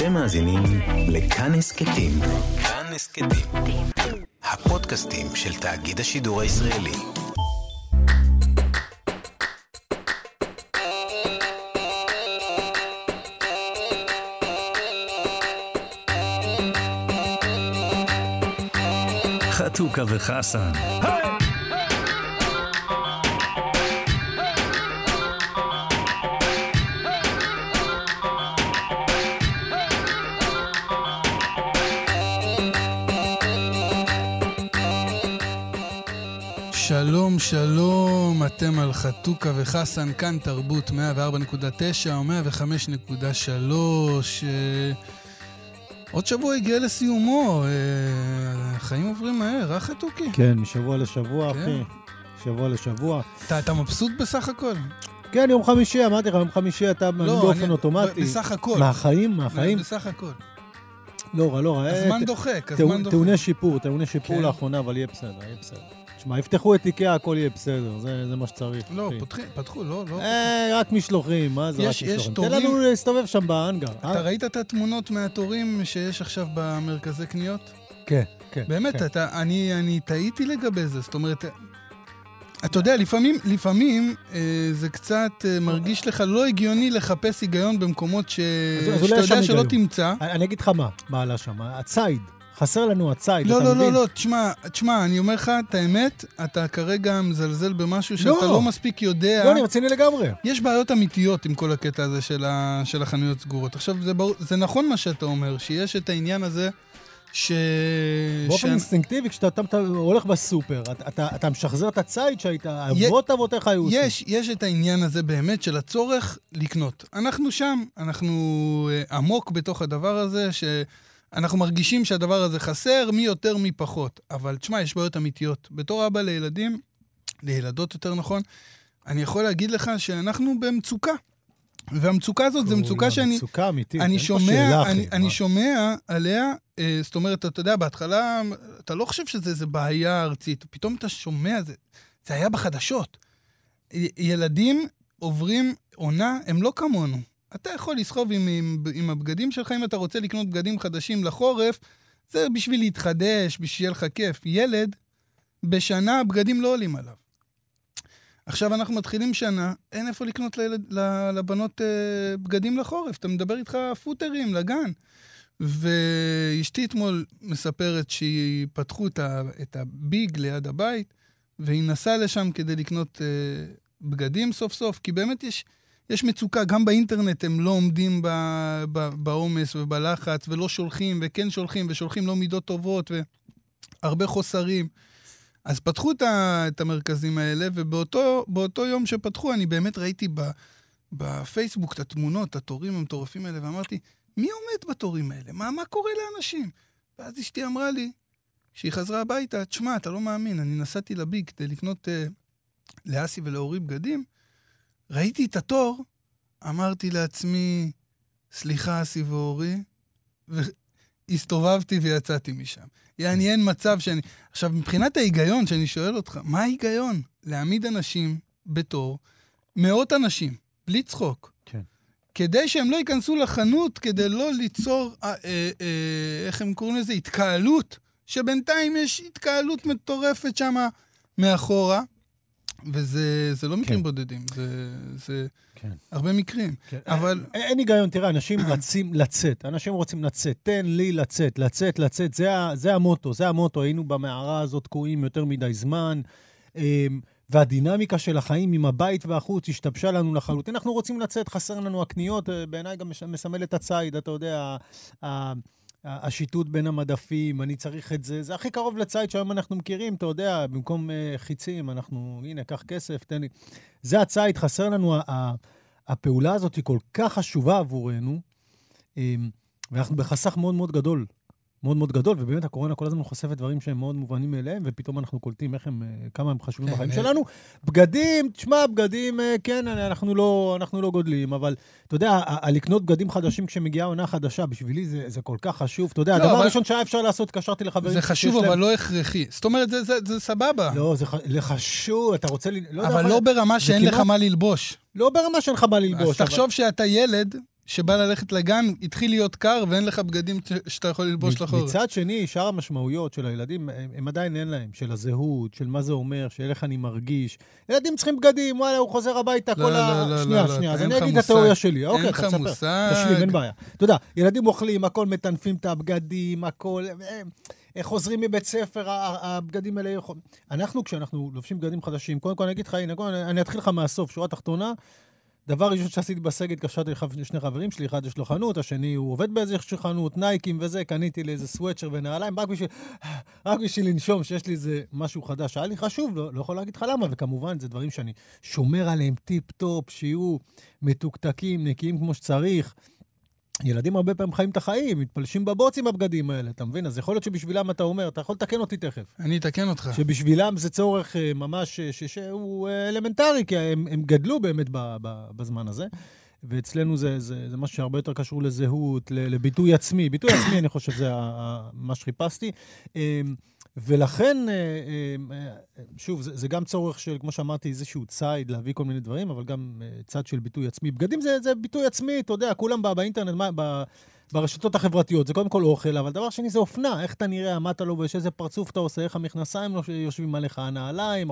אתם מאזינים לכאן הסכתים. כאן הסכתים. הפודקאסטים של תאגיד השידור הישראלי. חתוכה וחסן. שלום, אתם על חתוכה וחסן, כאן תרבות 104.9 או 105.3. אה, עוד שבוע הגיע לסיומו, אה, החיים עוברים מהר, אה חתוקי? כן, משבוע לשבוע, כן. אחי. שבוע לשבוע. אתה, אתה מבסוט בסך הכל? כן, יום חמישי, אמרתי לך, יום חמישי אתה באופן אני- אוטומטי. בסך הכל. מהחיים, מהחיים. בסך הכל. לא רע, לא רע. אה, הזמן ט- דוחק, הזמן דוחק. טעוני שיפור, טעוני שיפור כן. לאחרונה, אבל יהיה בסדר, יהיה בסדר. תשמע, יפתחו את איקאה, הכל יהיה בסדר, זה זה מה שצריך. לא. פותחים, פתחו, לא, לא. אה, רק משלוחים, מה זה רק יש- יש משלוחים? תן לנו להסתובב שם באנגר. אה? אתה ראית את התמונות מהתורים שיש עכשיו במרכזי קניות? כן, כן. באמת, כן. אתה, אני, אני טעיתי לגבי זה, זאת אומרת, אתה יודע, לפעמים, לפעמים אה, זה קצת אה, מרגיש לך לא הגיוני לחפש היגיון במקומות ש... אז- אז שאתה יודע שלא היגיון. תמצא. אני אני אגיד לך מה, מה עלה שם, הציד. חסר לנו הציד, לא, אתה לא, לא, מבין? לא, תשמע, תשמע, אני אומר לך את האמת, אתה כרגע מזלזל במשהו שאתה לא. לא מספיק יודע. לא, אני רציני לגמרי. יש בעיות אמיתיות עם כל הקטע הזה של, ה, של החנויות סגורות. עכשיו, זה, ברור, זה נכון מה שאתה אומר, שיש את העניין הזה ש... באופן ש- אינסטינקטיבי, כשאתה אתה, אתה הולך בסופר, אתה, אתה, אתה משחזר את הציד שהיית, י- אבות אבותיך היו עושים. יש, יש את העניין הזה באמת של הצורך לקנות. אנחנו שם, אנחנו אה, עמוק בתוך הדבר הזה, שאנחנו מרגישים שהדבר הזה חסר, מי יותר מי פחות. אבל תשמע, יש בעיות אמיתיות. בתור אבא לילדים, לילדות יותר נכון, אני יכול להגיד לך שאנחנו במצוקה. והמצוקה הזאת זו מצוקה שאני... מצוקה אמיתית, אני אין פה שומע, שאלה, אחי, אני, אני מה? שומע עליה, אה, זאת אומרת, אתה יודע, בהתחלה, אתה לא חושב שזה איזה בעיה ארצית, פתאום אתה שומע, זה, זה היה בחדשות. ילדים עוברים עונה, הם לא כמונו. אתה יכול לסחוב עם, עם, עם הבגדים שלך, אם אתה רוצה לקנות בגדים חדשים לחורף, זה בשביל להתחדש, בשביל שיהיה לך כיף. ילד, בשנה הבגדים לא עולים עליו. עכשיו אנחנו מתחילים שנה, אין איפה לקנות לילד, לבנות אה, בגדים לחורף. אתה מדבר איתך פוטרים לגן. ואשתי אתמול מספרת שהיא פתחו את, את הביג ליד הבית, והיא נסעה לשם כדי לקנות אה, בגדים סוף סוף, כי באמת יש, יש מצוקה, גם באינטרנט הם לא עומדים בעומס ובלחץ, ולא שולחים, וכן שולחים, ושולחים לא מידות טובות, והרבה חוסרים. אז פתחו את, את המרכזים האלה, ובאותו באותו יום שפתחו, אני באמת ראיתי בפייסבוק את התמונות, את התורים המטורפים האלה, ואמרתי, מי עומד בתורים האלה? מה, מה קורה לאנשים? ואז אשתי אמרה לי, כשהיא חזרה הביתה, תשמע, אתה לא מאמין, אני נסעתי לביג כדי לקנות אה, לאסי ולאורי בגדים, ראיתי את התור, אמרתי לעצמי, סליחה, אסי ואורי, והסתובבתי ויצאתי משם. יעני, אין מצב שאני... עכשיו, מבחינת ההיגיון, שאני שואל אותך, מה ההיגיון? להעמיד אנשים בתור, מאות אנשים, בלי צחוק, כן. כדי שהם לא ייכנסו לחנות, כדי לא ליצור, אה, אה, אה, איך הם קוראים לזה? התקהלות, שבינתיים יש התקהלות מטורפת שם מאחורה, וזה זה לא מקרים כן. בודדים, זה, זה כן. הרבה מקרים. כן. אבל- אין, אין היגיון, תראה, אנשים רצים לצאת, אנשים רוצים לצאת, תן לי לצאת, לצאת, לצאת, זה, זה המוטו, זה המוטו, היינו במערה הזאת תקועים יותר מדי זמן, אמ, והדינמיקה של החיים עם הבית והחוץ השתבשה לנו לחלוטין. אנחנו רוצים לצאת, חסר לנו הקניות, אה, בעיניי גם מסמל את הציד, אתה יודע, השיטוט בין המדפים, אני צריך את זה, זה הכי קרוב לציד שהיום אנחנו מכירים, אתה יודע, במקום uh, חיצים, אנחנו, הנה, קח כסף, תן לי. זה הציד, חסר לנו, הפעולה הזאת היא כל כך חשובה עבורנו, אמ, ואנחנו בחסך מאוד מאוד גדול. מאוד מאוד גדול, ובאמת הקורונה כל הזמן חושפת דברים שהם מאוד מובנים מאליהם, ופתאום אנחנו קולטים איך הם, אה, כמה הם חשובים כן, בחיים אה. שלנו. בגדים, תשמע, בגדים, אה, כן, אנחנו לא, אנחנו לא גודלים, אבל אתה יודע, לקנות בגדים חדשים כשמגיעה עונה חדשה, בשבילי זה, זה כל כך חשוב. אתה יודע, לא, הדבר אבל- הראשון שהיה אפשר לעשות, התקשרתי לחברים זה חשוב, להם- אבל לא הכרחי. זאת אומרת, זה, זה, זה סבבה. לא, זה ח- חשוב, אתה רוצה... ל- לא יודע, אבל לא ברמה שאין לך כמעט- מה ללבוש. לא ברמה שאין לך מה ללבוש. אז תחשוב שאתה ילד שבא ללכת לגן, התחיל להיות קר ואין לך בגדים שאתה יכול ללבוש לחורף. מצד שני, שאר המשמעויות של הילדים, הם, הם עדיין אין להם, של הזהות, של מה זה אומר, של איך אני מרגיש. ילדים צריכים בגדים, וואלה, הוא חוזר הביתה, לא, כל לא, ה... לא, לא, שנייה, לא, שנייה, אז אין אני לך אגיד את. התיאוריה שלי. אוקיי, אתה לך תספר. מושג. תשלים, אין בעיה. אתה יודע, ילדים אוכלים, הכל מטנפים את הבגדים, הכל... חוזרים מבית ספר, הבגדים האלה... יכול- אנחנו, כשאנחנו לובשים בגדים חדשים, קודם כל אני אגיד לך, הנה, אני אתחיל לך מהסוף, שורה תחתונה. דבר ראשון שעשיתי בסגל, התקשרתי לשני חברים שלי, אחד יש לו חנות, השני הוא עובד באיזושהי חנות, נייקים וזה, קניתי לי איזה סוואצ'ר ונעליים, רק בשביל, רק בשביל לנשום, שיש לי איזה משהו חדש. היה לי חשוב, לא, לא יכול להגיד לך למה, וכמובן, זה דברים שאני שומר עליהם טיפ-טופ, שיהיו מתוקתקים, נקיים כמו שצריך. ילדים הרבה פעמים חיים את החיים, מתפלשים בבוץ עם הבגדים האלה, אתה מבין? אז יכול להיות שבשבילם אתה אומר, אתה יכול לתקן אותי תכף. אני אתקן אותך. שבשבילם זה צורך אה, ממש, אה, שהוא אה, אלמנטרי, כי הם, הם גדלו באמת בזמן הזה. ואצלנו זה, זה, זה משהו שהרבה יותר קשור לזהות, לביטוי עצמי. ביטוי עצמי, אני חושב, זה מה שחיפשתי. ולכן, אה, אה, אה, שוב, זה, גם צורך של, כמו שאמרתי, איזשהו ציד להביא כל מיני דברים, אבל גם צד של ביטוי עצמי. בגדים זה, זה ביטוי עצמי, אתה יודע, כולם בא, באינטרנט, מה, ב, ברשתות החברתיות, זה קודם כל אוכל, אבל דבר שני זה אופנה, איך אתה נראה, מה אתה לובש, איזה פרצוף אתה עושה, איך המכנסיים לא יושבים עליך, הנעליים.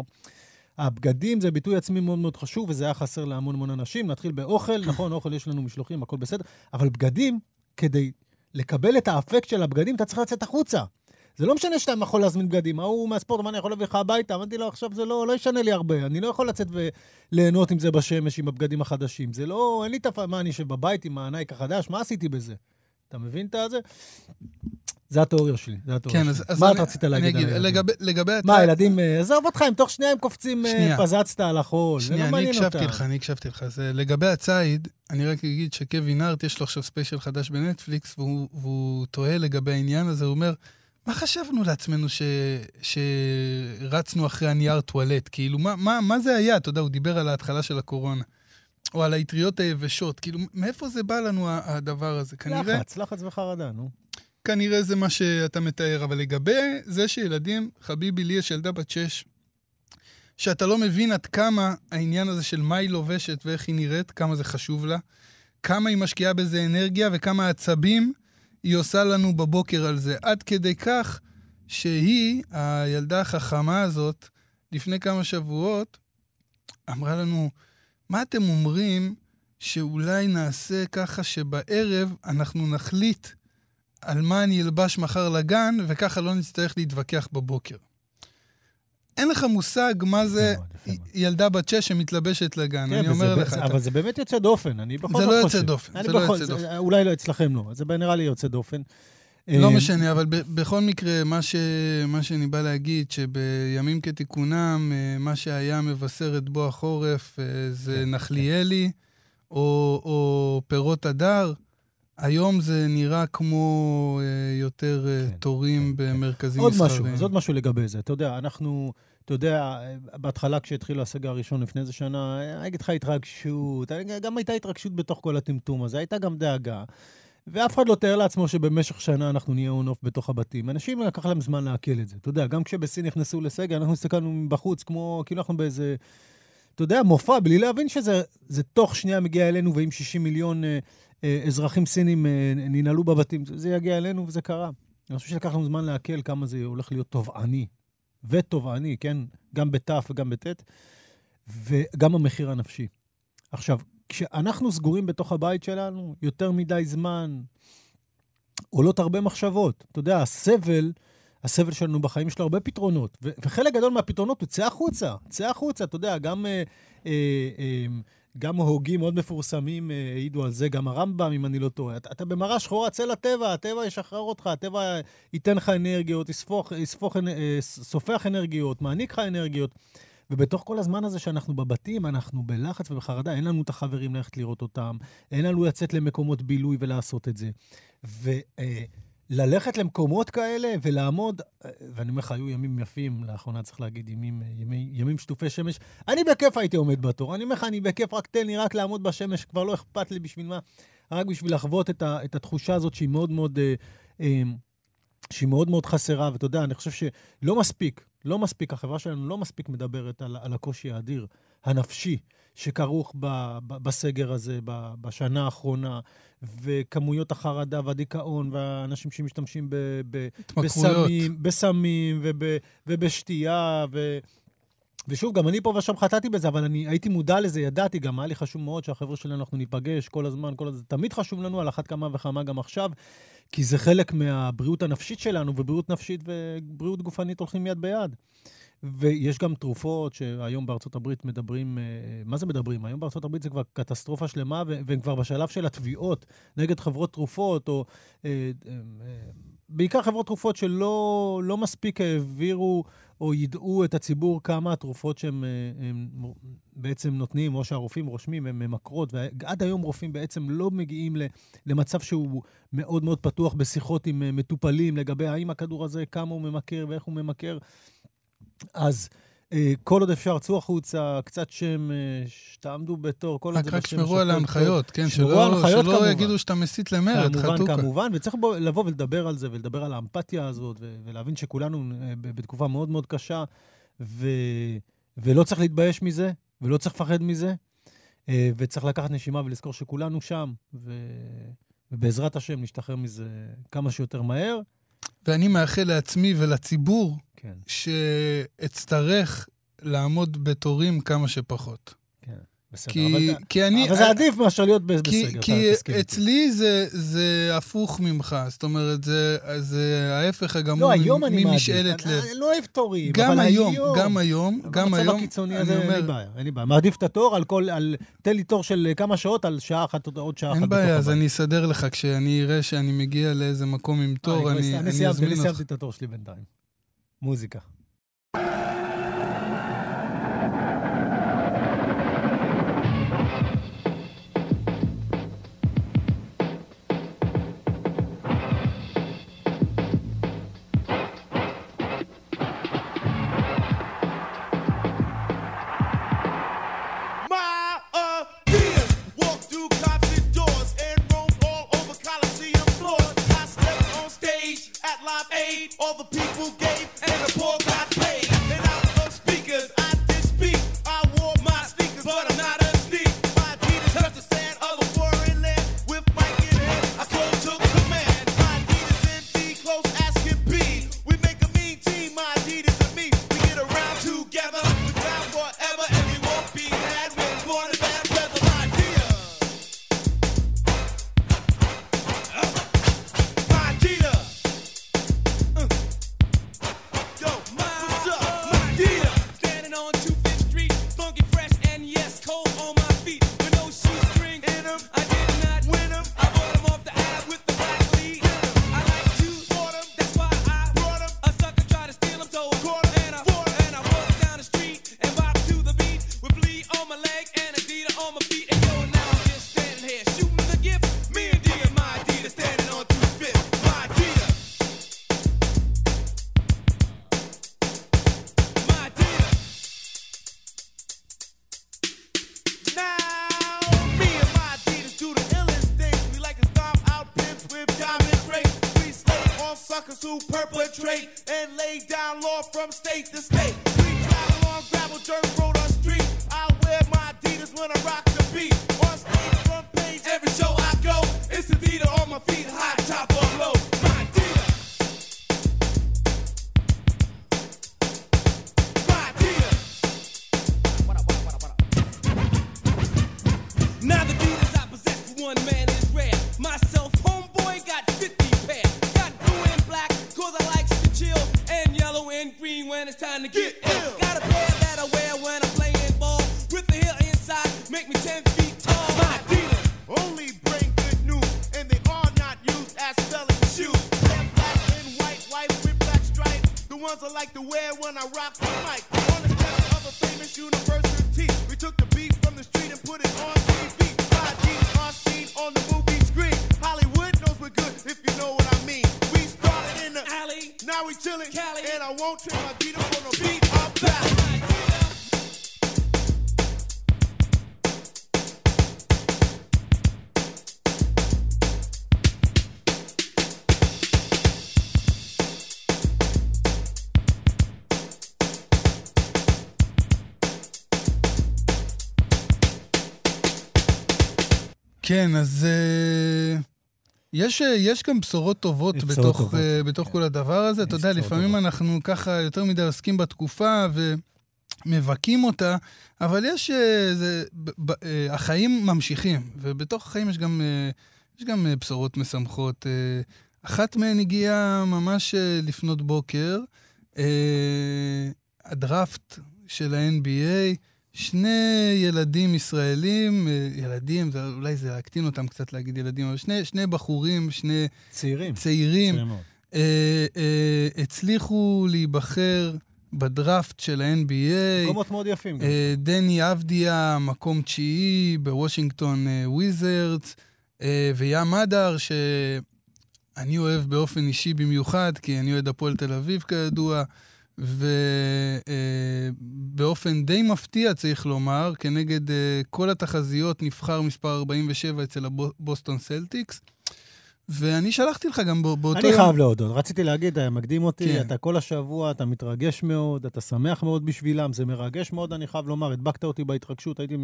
הבגדים זה ביטוי עצמי מאוד מאוד חשוב, וזה היה חסר להמון המון אנשים. נתחיל באוכל, נכון, אוכל יש לנו משלוחים, הכל בסדר, אבל בגדים, כדי לקבל את האפקט של הבגדים, אתה צריך לצאת החוצה. זה לא משנה שאתה יכול להזמין בגדים. ההוא מהספורט אמר, אני יכול להביא לך הביתה. אמרתי לו, עכשיו זה לא, לא ישנה לי הרבה. אני לא יכול לצאת וליהנות עם זה בשמש, עם הבגדים החדשים. זה לא, אין לי את הפ... מה, אני אשב בבית עם הנייק החדש? מה עשיתי בזה? אתה מבין את הזה? זה התיאוריה שלי, זה התיאוריה כן, שלי. אז, אז מה אני, אתה רצית אני להגיד על אגיד? לגבי, לגבי... מה, ילדים, אה, עזוב אותך, הם תוך שנייה הם קופצים, אה, שנייה. קפצת על החול. זה שנייה, לא אני מעניין הקשבתי אותם. לך, אני הקשבתי לך. אז אה, לגבי הציד, אני רק אגיד שקווין הארט, יש לו עכשיו special חדש בנטפליקס, והוא, והוא תוהה לגבי העניין הזה, הוא אומר, מה חשבנו לעצמנו ש... שרצנו אחרי הנייר טואלט? כאילו, מה, מה, מה זה היה? אתה יודע, הוא דיבר על ההתחלה של הקורונה. או על האטריות היבשות. כאילו, מאיפה זה בא לנו הדבר הזה? כנראה... לחץ, לחץ וחרדה, נו. כנראה זה מה שאתה מתאר, אבל לגבי זה שילדים, חביבי, לי יש ילדה בת שש, שאתה לא מבין עד כמה העניין הזה של מה היא לובשת ואיך היא נראית, כמה זה חשוב לה, כמה היא משקיעה בזה אנרגיה וכמה עצבים היא עושה לנו בבוקר על זה. עד כדי כך שהיא, הילדה החכמה הזאת, לפני כמה שבועות, אמרה לנו, מה אתם אומרים שאולי נעשה ככה שבערב אנחנו נחליט על מה אני אלבש מחר לגן, וככה לא נצטרך להתווכח בבוקר. אין לך מושג מה זה. ילדה בת שש שמתלבשת לגן, כן, אני אומר לך. זה- אבל זה באמת יוצא דופן, אני בכל זה זאת לא חושב. יוצא דופן, זה לא בכל- יוצא דופן. אולי לא אצלכם לא, זה נראה לי יוצא דופן. לא אה, משנה, אבל בכל מקרה, מה, ש... מה שאני בא להגיד, שבימים כתיקונם, אה, מה שהיה מבשר את בוא החורף אה, זה כן, נחליאלי או, או פירות הדר. היום זה נראה כמו אה, יותר אה, כן, תורים כן, כן. במרכזים עוד מסחריים. משהו, אז עוד משהו לגבי זה. אתה יודע, אנחנו, אתה יודע, בהתחלה כשהתחיל הסגר הראשון לפני איזה שנה, אגיד לך התרגשות, גם הייתה התרגשות בתוך כל הטמטום הזה, הייתה גם דאגה. ואף אחד לא תאר לעצמו שבמשך שנה אנחנו נהיה און-אוף בתוך הבתים. אנשים לקח להם זמן לעכל את זה. אתה יודע, גם כשבסין נכנסו לסגר, אנחנו הסתכלנו מבחוץ, כמו, כאילו אנחנו באיזה, אתה יודע, מופע, בלי להבין שזה זה תוך שנייה מגיע אלינו, ואם 60 מיליון אה, אה, אזרחים סינים אה, ננעלו בבתים, זה, זה יגיע אלינו וזה קרה. אני חושב שלקח לנו זמן לעכל כמה זה הולך להיות תובעני. ותובעני, כן? גם בתף וגם בטית, וגם המחיר הנפשי. עכשיו, כשאנחנו סגורים בתוך הבית שלנו יותר מדי זמן, עולות הרבה מחשבות. אתה יודע, הסבל, הסבל שלנו בחיים יש לו הרבה פתרונות, וחלק גדול מהפתרונות הוא צא החוצה, צא החוצה, אתה יודע, גם... אה, אה, אה, גם הוגים מאוד מפורסמים אה, העידו על זה, גם הרמב"ם, אם אני לא טועה. אתה, אתה במראה שחורה, צא לטבע, הטבע ישחרר אותך, הטבע ייתן לך אנרגיות, יספוך, יספוך, אה, סופח אנרגיות, מעניק לך אנרגיות. ובתוך כל הזמן הזה שאנחנו בבתים, אנחנו בלחץ ובחרדה, אין לנו את החברים ללכת לראות אותם, אין לנו לצאת למקומות בילוי ולעשות את זה. וללכת למקומות כאלה ולעמוד, ואני אומר לך, היו ימים יפים, לאחרונה צריך להגיד, ימים, ימי, ימים שטופי שמש. אני בכיף הייתי עומד בתור, אני אומר לך, אני בכיף, רק תן לי רק לעמוד בשמש, כבר לא אכפת לי בשביל מה, רק בשביל לחוות את, ה, את התחושה הזאת שהיא מאוד מאוד... אה, אה, שהיא מאוד מאוד חסרה, ואתה יודע, אני חושב שלא מספיק, לא מספיק, החברה שלנו לא מספיק מדברת על, על הקושי האדיר הנפשי שכרוך ב, ב, בסגר הזה, ב, בשנה האחרונה, וכמויות החרדה והדיכאון, והאנשים שמשתמשים ב, ב. בסמים, בסמים וב, ובשתייה, ו... ושוב, גם אני פה ושם חטאתי בזה, אבל אני הייתי מודע לזה, ידעתי, גם היה לי חשוב מאוד שהחבר'ה שלנו, אנחנו ניפגש כל הזמן, כל הזמן. תמיד חשוב לנו, על אחת כמה וכמה גם עכשיו, כי זה חלק מהבריאות הנפשית שלנו, ובריאות נפשית ובריאות גופנית הולכים יד ביד. ויש גם תרופות שהיום בארצות הברית מדברים, אה, מה זה מדברים? היום בארצות הברית זה כבר קטסטרופה שלמה, והם כבר בשלב של התביעות נגד חברות תרופות, או אה, אה, אה, בעיקר חברות תרופות שלא לא מספיק העבירו או ידעו את הציבור כמה התרופות שהם אה, הם בעצם נותנים, או שהרופאים רושמים, הן ממכרות, ועד היום רופאים בעצם לא מגיעים למצב שהוא מאוד מאוד פתוח בשיחות עם אה, מטופלים לגבי האם הכדור הזה, כמה הוא ממכר ואיך הוא ממכר. אז אה, כל עוד אפשר, צאו החוצה, קצת שמש, תעמדו בתור, כל עוד זה רק שמרו על הכל ההנחיות, כן, שמרו שלא על ההנחיות, שלא כמובן. יגידו שאתה מסית למרד, כמובן, חתוכה. כמובן, וצריך בו, לבוא ולדבר על זה, ולדבר על האמפתיה הזאת, ולהבין שכולנו אה, בתקופה מאוד מאוד קשה, ו- ולא צריך להתבייש מזה, ולא צריך לפחד מזה, אה, וצריך לקחת נשימה ולזכור שכולנו שם, ו- ובעזרת השם נשתחרר מזה כמה שיותר מהר. ואני מאחל לעצמי ולציבור כן, שאצטרך לעמוד בתורים כמה שפחות. בסדר. כי, אבל, כי אני... אבל זה עדיף מאשר להיות כי, בסגר, כי איתי. אצלי זה, זה הפוך ממך, זאת אומרת, זה, זה ההפך הגמור לא, היום אני. ממשאלת אני- לב. אני לא אוהב תורים, גם אבל היום, גם היום, גם היום, הקיצוני אני הזה אין לי אומר, בעיה, אין לי בעיה. מעדיף את התור על כל, על... תן לי תור של כמה שעות על שעה אחת, עוד שעה אחת אין בעיה, אז. אני אסדר לך, כשאני אראה שאני מגיע לאיזה מקום עם אה, תור, אני אני אני אזמין אני אותך. סיימתי את התור שלי בינתיים. מוזיקה. All who perpetrate and lay down law from state to state. We travel on gravel, dirt road, or street. I wear my Adidas when I rock the beat. On stage, front page, every show I go. It's Adidas on my feet, high top or low. My to get ill. Got a pair that I wear when I'm playing ball. With the heel inside, make me 10 feet tall. My Adidas only bring good news. And they are not used as spelling shoes. Black and white, white with black stripes. The ones I like to wear when I rock the mic. כן, אז אה, יש, אה, יש גם בשורות טובות בתוך, טובות, אה, בתוך כן. כל הדבר הזה. אתה יודע, לפעמים טובות. אנחנו ככה יותר מדי עוסקים בתקופה ומבכים אותה, אבל יש... אה, זה, ב, ב, אה, החיים ממשיכים, ובתוך החיים יש גם, אה, יש גם אה, בשורות משמחות. אה, אחת מהן הגיעה ממש אה, לפנות בוקר, אה, הדראפט של ה-NBA, שני ילדים ישראלים, אה, ילדים, זה, אולי זה להקטין אותם קצת להגיד ילדים, אבל שני, שני בחורים, שני צעירים. צעירים, צעירים. אה, אה, הצליחו להיבחר בדראפט של ה-NBA. מקומות מאוד יפים. אה, דני אבדיה, מקום תשיעי בוושינגטון אה, וויזרדס, אה, וים אדר, שאני אוהב באופן אישי במיוחד, כי אני אוהד הפועל תל אביב כידוע, ובאופן די מפתיע, צריך לומר, כנגד אה, כל התחזיות, נבחר מספר 47 אצל הבוסטון סלטיקס. ואני שלחתי לך גם בא- באותו אני יום... חייב להודות, רציתי להגיד, היה מקדים אותי, כן. אתה כל השבוע, אתה מתרגש מאוד, אתה שמח מאוד בשבילם, זה מרגש מאוד, אני חייב לומר, הדבקת אותי בהתרגשות, הייתי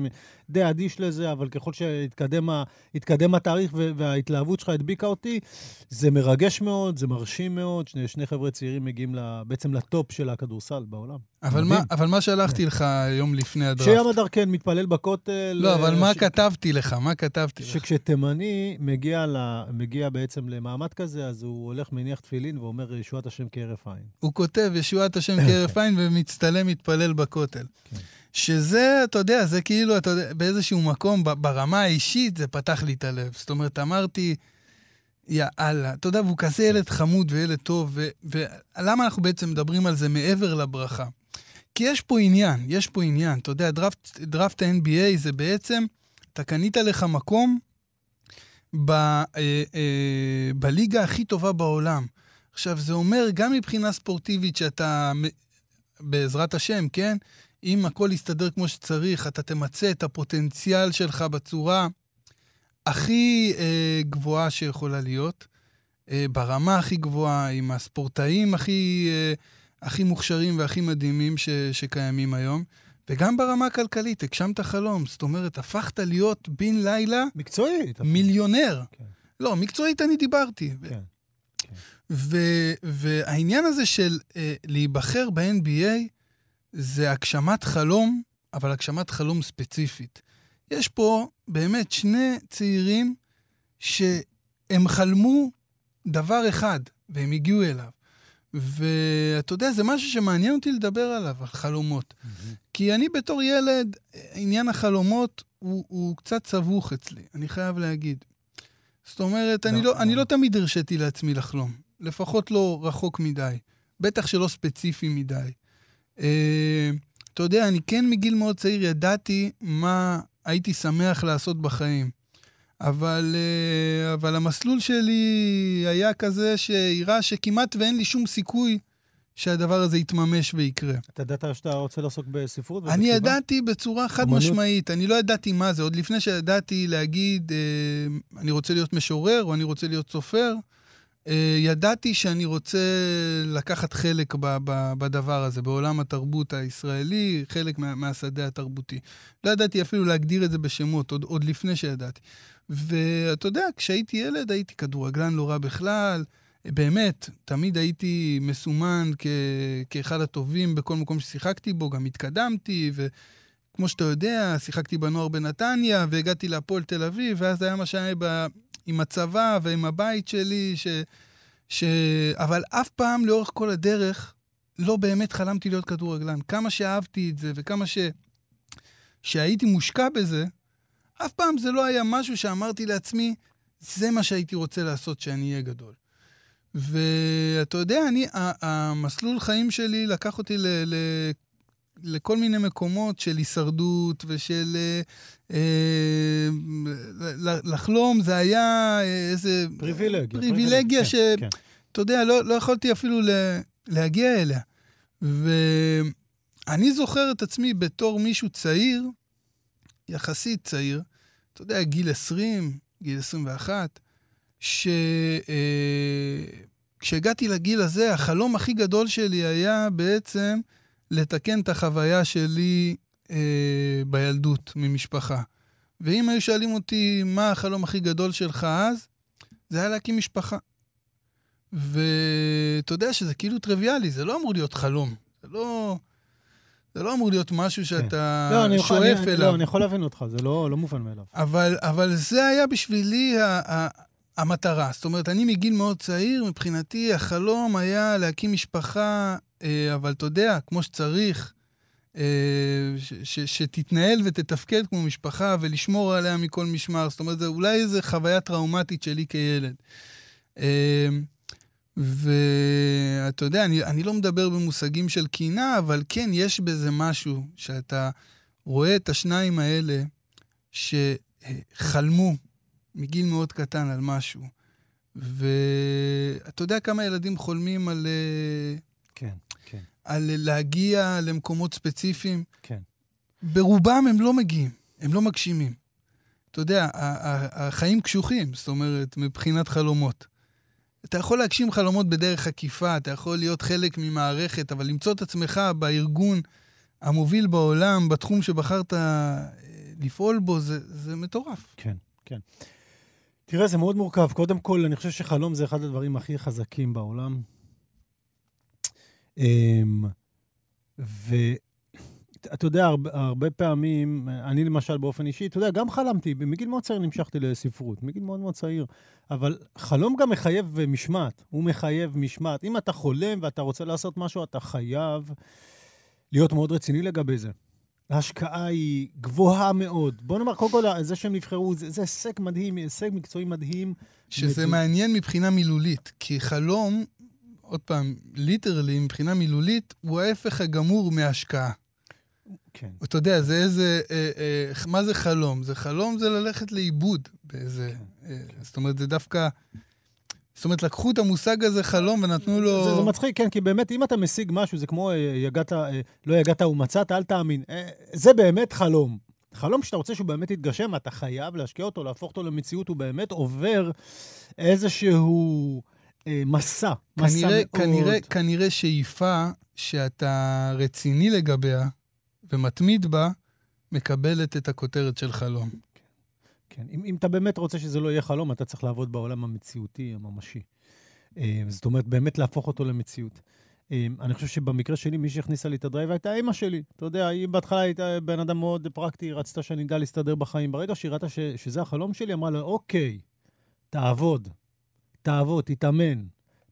די אדיש לזה, אבל ככל שהתקדם התאריך וההתלהבות שלך הדביקה אותי, זה מרגש מאוד, זה מרשים מאוד, שני, שני חבר'ה צעירים מגיעים ל- בעצם לטופ של הכדורסל בעולם. אבל מדהים. מה, אבל מה שלחתי לך יום לפני הדראפט? שים הדר כן מתפלל בכותל. לא, אבל אה, מה ש- כתבתי לך? מה כתבתי לך? שכשתימני מגיע, ל... מגיע בעצם למעמד כזה, אז הוא הולך, מניח תפילין ואומר, ישועת השם כהרף עין. הוא כותב, ישועת השם כהרף עין, ומצטלם, מתפלל בכותל. כן. שזה, אתה יודע, זה כאילו, אתה יודע, באיזשהו מקום, ברמה האישית, זה פתח לי את הלב. זאת אומרת, אמרתי, יאללה, אתה יודע, והוא כזה ילד חמוד וילד טוב, ו- ולמה אנחנו בעצם מדברים על זה מעבר לברכה? כי יש פה עניין, יש פה עניין. אתה יודע, דראפט, דראפט ה-NBA זה בעצם, אתה קנית לך מקום ב, אה, אה, בליגה הכי טובה בעולם. עכשיו, זה אומר גם מבחינה ספורטיבית שאתה, בעזרת השם, כן? אם הכל יסתדר כמו שצריך, אתה תמצה את הפוטנציאל שלך בצורה הכי אה, גבוהה שיכולה להיות, אה, ברמה הכי גבוהה, עם הספורטאים הכי, אה, הכי מוכשרים והכי מדהימים ש, שקיימים היום, וגם ברמה הכלכלית, הגשמת חלום. זאת אומרת, הפכת להיות בן לילה מקצועית. מיליונר. כן. לא, מקצועית אני דיברתי. כן. ו- והעניין הזה של אה, להיבחר ב-NBA זה הגשמת חלום, אבל הגשמת חלום ספציפית. יש פה באמת שני צעירים שהם חלמו דבר אחד, והם הגיעו אליו. ואתה יודע, זה משהו שמעניין אותי לדבר עליו, על חלומות. כי אני בתור ילד, עניין החלומות הוא, הוא קצת סבוך אצלי, אני חייב להגיד. זאת אומרת, אני לא, לא, אני לא. לא תמיד הרשיתי לעצמי לחלום. לפחות לא רחוק מדי. בטח שלא ספציפי מדי. אה, אתה יודע, אני כן מגיל מאוד צעיר ידעתי מה הייתי שמח לעשות בחיים. אבל, אה, אבל המסלול שלי היה כזה שהראה שכמעט ואין לי שום סיכוי שהדבר הזה יתממש ויקרה. אתה ידעת שאתה רוצה לעסוק בספרות? אני ובכתיבה? ידעתי בצורה חד אומנות? משמעית, אני לא ידעתי מה זה. עוד לפני שידעתי להגיד, אה, אני רוצה להיות משורר או אני רוצה להיות סופר, אה, ידעתי שאני רוצה לקחת חלק ב- ב- בדבר הזה, בעולם התרבות הישראלי, חלק מה, מהשדה התרבותי. לא ידעתי אפילו להגדיר את זה בשמות, עוד, עוד לפני שידעתי. ואתה יודע, כשהייתי ילד הייתי כדורגלן לא רע בכלל. באמת, תמיד הייתי מסומן כ- כאחד הטובים בכל מקום ששיחקתי בו, גם התקדמתי, וכמו שאתה יודע, שיחקתי בנוער בנתניה, והגעתי להפועל תל אביב, ואז היה מה שהיה ב... עם הצבא ועם הבית שלי, ש... ש... אבל אף פעם לאורך כל הדרך לא באמת חלמתי להיות כדורגלן. כמה שאהבתי את זה וכמה ש... שהייתי מושקע בזה, אף פעם זה לא היה משהו שאמרתי לעצמי, זה מה שהייתי רוצה לעשות כשאני אהיה גדול. ואתה יודע, אני, המסלול חיים שלי לקח אותי ל, ל, לכל מיני מקומות של הישרדות ושל... אה, אה, לחלום זה היה איזה... פריבילגיה. פריבילגיה כן, ש... כן. אתה יודע, לא, לא יכולתי אפילו ל, להגיע אליה. ואני זוכר את עצמי בתור מישהו צעיר, יחסית צעיר, אתה יודע, גיל 20, גיל 21, שכשהגעתי לגיל הזה, החלום הכי גדול שלי היה בעצם לתקן את החוויה שלי אה, בילדות ממשפחה. ואם היו שואלים אותי מה החלום הכי גדול שלך אז, זה היה להקים משפחה. ואתה יודע שזה כאילו טריוויאלי, זה לא אמור להיות חלום. זה לא, זה לא אמור להיות משהו שאתה לא, אני יכול, שואף אני, אליו. לא, אני יכול להבין אותך, זה לא, לא מובן מאליו. אבל, אבל זה היה בשבילי ה, ה, המטרה. זאת אומרת, אני מגיל מאוד צעיר, מבחינתי החלום היה להקים משפחה, אה, אבל אתה יודע, כמו שצריך, אה, ש, ש, שתתנהל ותתפקד כמו משפחה ולשמור עליה מכל משמר. זאת אומרת, זה אולי איזו חוויה טראומטית שלי כילד. ואתה יודע, אני, אני לא מדבר במושגים של קינה, אבל כן, יש בזה משהו שאתה רואה את השניים האלה שחלמו מגיל מאוד קטן על משהו. ואתה יודע כמה ילדים חולמים על, אה, כן, כן, על להגיע למקומות ספציפיים? כן. ברובם הם לא מגיעים, הם לא מגשימים. אתה יודע, החיים קשוחים, זאת אומרת, מבחינת חלומות. אתה יכול להגשים חלומות בדרך עקיפה, אתה יכול להיות חלק ממערכת, אבל למצוא את עצמך בארגון המוביל בעולם, בתחום שבחרת אה, לפעול בו, זה, זה מטורף. כן, כן. תראה, זה מאוד מורכב. קודם כל, אני חושב שחלום זה אחד הדברים הכי חזקים בעולם. אמ, ואתה יודע, הרבה, הרבה פעמים, אני למשל באופן אישי, אתה יודע, גם חלמתי, מגיל מאוד צעיר נמשכתי לספרות, מגיל מאוד מאוד צעיר, אבל חלום גם מחייב משמעת, הוא מחייב משמעת. אם אתה חולם ואתה רוצה לעשות משהו, אתה חייב להיות מאוד רציני לגבי זה. ההשקעה היא גבוהה מאוד. בוא נאמר, קודם כל, זה שהם נבחרו, זה, זה הישג מדהים, הישג מקצועי מדהים. שזה מדו- מעניין מבחינה מילולית, כי חלום, עוד פעם, ליטרלי, מבחינה מילולית, הוא ההפך הגמור מהשקעה. כן, אתה יודע, זה איזה... אה, אה, מה זה חלום? זה חלום זה ללכת לאיבוד באיזה... כן, אה, זאת אומרת, זה דווקא... זאת אומרת, לקחו את המושג הזה חלום ונתנו לו... זה, זה מצחיק, כן, כי באמת, אם אתה משיג משהו, זה כמו אה, יגעת, אה, לא יגעת ומצאת, אל תאמין. אה, זה באמת חלום. חלום שאתה רוצה שהוא באמת יתגשם, אתה חייב להשקיע אותו, להפוך אותו למציאות, הוא באמת עובר איזשהו אה, מסע. מסע כנראה, מאוד... כנראה, כנראה שאיפה שאתה רציני לגביה ומתמיד בה, מקבלת את הכותרת של חלום. כן, אם, אם אתה באמת רוצה שזה לא יהיה חלום, אתה צריך לעבוד בעולם המציאותי, הממשי. אה, זאת אומרת, באמת להפוך אותו למציאות. אה, אני חושב שבמקרה שלי, מי שהכניסה לי את הדרייב הייתה אימא שלי. אתה יודע, היא בהתחלה הייתה בן אדם מאוד פרקטי, רצתה שאני אדע להסתדר בחיים. ברגע שהיא ראתה שזה החלום שלי, אמרה לה, אוקיי, תעבוד, תעבוד, תתאמן,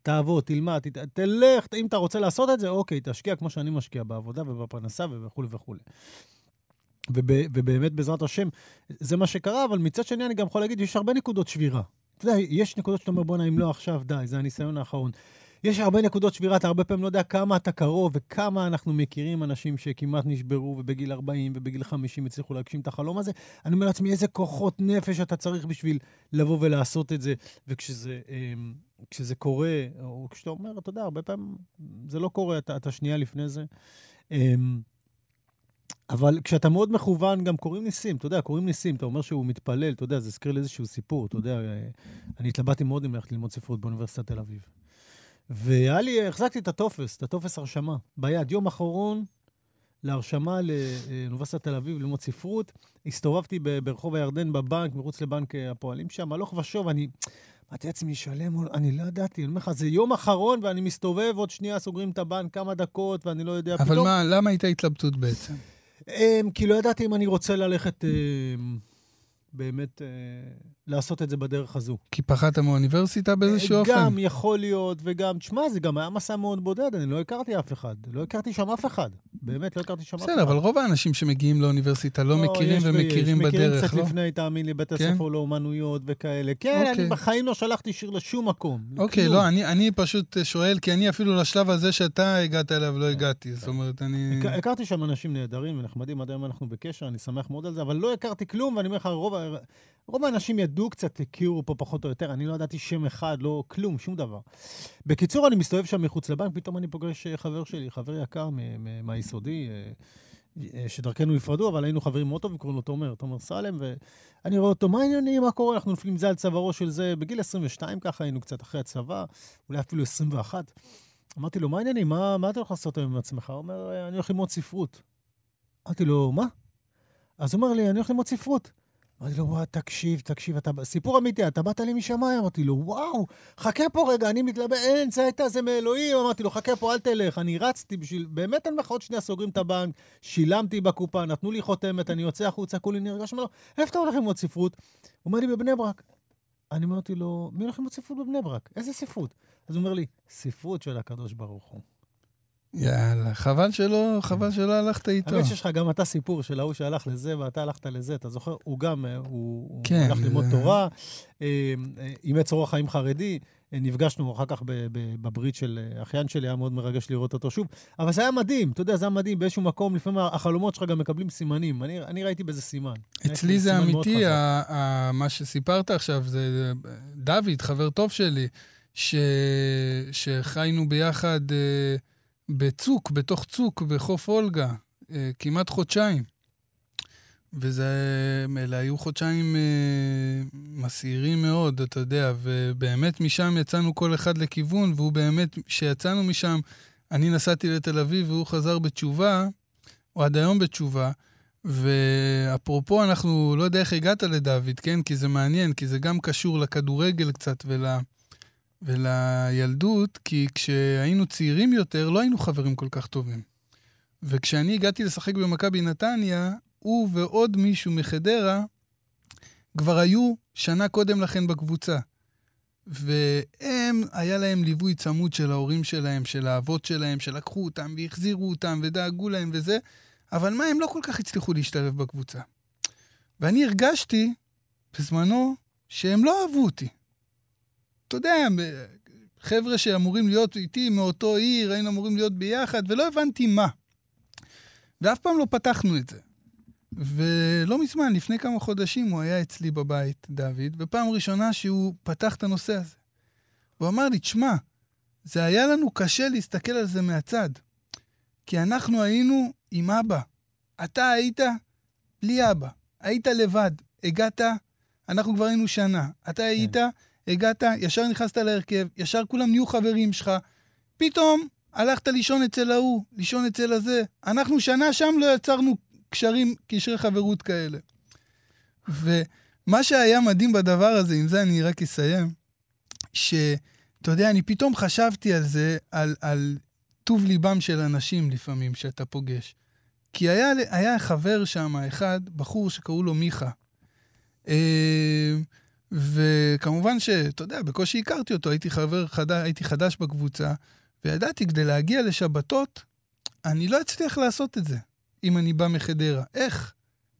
תעבוד, תלמד, ת, תלך, אם אתה רוצה לעשות את זה, אוקיי, תשקיע כמו שאני משקיע בעבודה ובפרנסה וכולי וכולי. וב, ובאמת, בעזרת השם, זה מה שקרה, אבל מצד שני אני גם יכול להגיד, יש הרבה נקודות שבירה. אתה יודע, יש נקודות שאתה אומר, בואנה, אם לא עכשיו, די, זה הניסיון האחרון. יש הרבה נקודות שבירה, אתה הרבה פעמים לא יודע כמה אתה קרוב וכמה אנחנו מכירים אנשים שכמעט נשברו ובגיל 40 ובגיל 50 הצליחו להגשים את החלום הזה. אני אומר לעצמי, איזה כוחות נפש אתה צריך בשביל לבוא ולעשות את זה. וכשזה אמ, כשזה קורה, או כשאתה אומר, אתה יודע, הרבה פעמים זה לא קורה, אתה, אתה שנייה לפני זה. אמ, אבל כשאתה מאוד מכוון, גם קורים ניסים, אתה יודע, קורים ניסים, אתה אומר שהוא מתפלל, אתה יודע, זה הזכיר לי איזשהו סיפור, אתה יודע, אה, אני התלבטתי מאוד אם ללכת ללמוד ספרות באוניברסיטת תל אביב. והיה לי, החזקתי את הטופס, את הטופס הרשמה, ביד. יום אחרון להרשמה לאוניברסיטת תל אביב ללמוד ספרות. הסתובבתי ברחוב הירדן בבנק, מחוץ לבנק הפועלים שם, הלוך ושוב, אני... אמרתי לעצמי, שלם, או- אני לא ידעתי, אני אומר לך, זה יום אחרון ואני מסתובב, עוד שנייה סוגרים את הבנק כמה דקות, ואני לא יודע, אבל פתאום... מה, למה הייתה התלבטות בעצם? אמ, כי לא ידעתי אם אני רוצה ללכת אמ, באמת אה, לעשות את זה בדרך הזו. כי פחדת מהאוניברסיטה באיזשהו אופן? גם יכול להיות, וגם, תשמע, זה גם היה מסע מאוד בודד, אני לא הכרתי אף אחד. לא הכרתי שם אף אחד. באמת, לא הכרתי שם אף אחד. בסדר, אבל רוב האנשים שמגיעים לאוניברסיטה לא מכירים יש ומכירים ויש. מכירים בדרך, קצת לא? לפני, תאמין לי, בית כן? הספר לאומנויות וכאלה. כן, אוקיי. אני בחיים לא שלחתי שיר לשום מקום. אוקיי, לכלום. לא, אני, אני פשוט שואל, כי אני אפילו לשלב הזה שאתה הגעת אליו לא הגעתי. זאת אומרת, אני... הכ- הכרתי שם אנשים נהדרים ונחמדים, עד היום אנחנו בקשר, אני שמח מאוד על זה, אבל לא הכרתי כלום, ואני אומר לך, רוב, רוב האנשים ידעו קצת, הכירו פה פחות או יותר, אני לא ידעתי שם אחד, לא כלום, שום דבר. בקיצור, אני מסתובב שם מחוץ לבנק, פתאום אני פוגש אה, חבר שלי, חבר יקר מהיסודי, אה, אה, שדרכנו נפרדו, אבל היינו חברים מאוד טובים, קוראים לו תומר, תומר סלם, ואני רואה אותו, מה העניינים, מה קורה? אנחנו נופלים זה על צווארו של זה, בגיל 22 ככה, היינו קצת אחרי הצבא, אולי אפילו 21. אמרתי לו, מה העניינים? מה, מה אתה הולך לעשות היום עם עצמך? הוא אומר, אני הולך ללמוד ספרות. אמרתי לו, מה? אז הוא אומר לי, אני הולך ללמוד ספרות. אמרתי לו, וואי, תקשיב, תקשיב, אתה... סיפור אמיתי, אתה באת לי משמיים? אמרתי לו, וואו, חכה פה רגע, אני מתלבט, אין, זה הייתה, זה מאלוהים. אמרתי לו, חכה פה, אל תלך. אני רצתי בשביל, באמת, אין לך עוד שנייה סוגרים את הבנק, שילמתי בקופה, נתנו לי חותמת, אני יוצא החוצה, כולי נרגש. אומר לו, איפה אתה הולך ללמוד ספרות? הוא אומר לי, בבני ברק. אני אמרתי לו, מי הולך ללמוד ספרות בבני ברק? איזה ספרות? אז הוא אומר לי, ספרות של הקדוש ברוך הוא. יאללה, חבל שלא, חבל שלא הלכת איתו. האמת שיש לך גם אתה סיפור של ההוא שהלך לזה ואתה הלכת לזה, אתה זוכר? הוא גם, אה, הוא הוא כן, הלך ללמוד זה- תורה, אה, אה, אימץ אורח חיים חרדי, אה, נפגשנו אחר כך בברית של אה, אחיין שלי, היה מאוד מרגש לראות אותו שוב. אבל זה היה מדהים, אתה יודע, זה היה מדהים, באיזשהו מקום, לפעמים החלומות שלך גם מקבלים סימנים. אני, אני ראיתי בזה סימן. אצלי זה סימן אמיתי, חזק. ה- ה- מה שסיפרת עכשיו, זה דוד, חבר טוב שלי, ש... שחיינו ביחד אה, בצוק, בתוך צוק, בחוף אולגה, אה, כמעט חודשיים. וזה, אלה היו חודשיים אה, מסעירים מאוד, אתה יודע, ובאמת משם יצאנו כל אחד לכיוון, והוא באמת, כשיצאנו משם, אני נסעתי לתל אביב והוא חזר בתשובה, או עד היום בתשובה, ואפרופו, אנחנו, לא יודע איך הגעת לדוד, כן? כי זה מעניין, כי זה גם קשור לכדורגל קצת ול... ולילדות, כי כשהיינו צעירים יותר, לא היינו חברים כל כך טובים. וכשאני הגעתי לשחק במכבי נתניה, הוא ועוד מישהו מחדרה כבר היו שנה קודם לכן בקבוצה. והם, היה להם ליווי צמוד של ההורים שלהם, של האבות שלהם, שלקחו אותם והחזירו אותם ודאגו להם וזה, אבל מה, הם לא כל כך הצליחו להשתלב בקבוצה. ואני הרגשתי בזמנו שהם לא אהבו אותי. אתה יודע, חבר'ה שאמורים להיות איתי מאותו עיר, היינו אמורים להיות ביחד, ולא הבנתי מה. ואף פעם לא פתחנו את זה. ולא מזמן, לפני כמה חודשים, הוא היה אצלי בבית, דוד, ופעם ראשונה שהוא פתח את הנושא הזה. הוא אמר לי, תשמע, זה היה לנו קשה להסתכל על זה מהצד. כי אנחנו היינו עם אבא. אתה היית בלי אבא. היית לבד. הגעת, אנחנו כבר היינו שנה. אתה היית, הגעת, ישר נכנסת להרכב, ישר כולם נהיו חברים שלך. פתאום הלכת לישון אצל ההוא, לישון אצל הזה. אנחנו שנה שם לא יצרנו קשרים, קשרי חברות כאלה. ומה שהיה מדהים בדבר הזה, עם זה אני רק אסיים, שאתה יודע, אני פתאום חשבתי על זה, על, על טוב ליבם של אנשים לפעמים שאתה פוגש. כי היה, היה חבר שם, אחד, בחור שקראו לו מיכה. אה, וכמובן שאתה יודע, בקושי הכרתי אותו, הייתי חבר חדש, הייתי חדש בקבוצה, וידעתי, כדי להגיע לשבתות, אני לא אצליח לעשות את זה, אם אני בא מחדרה. איך?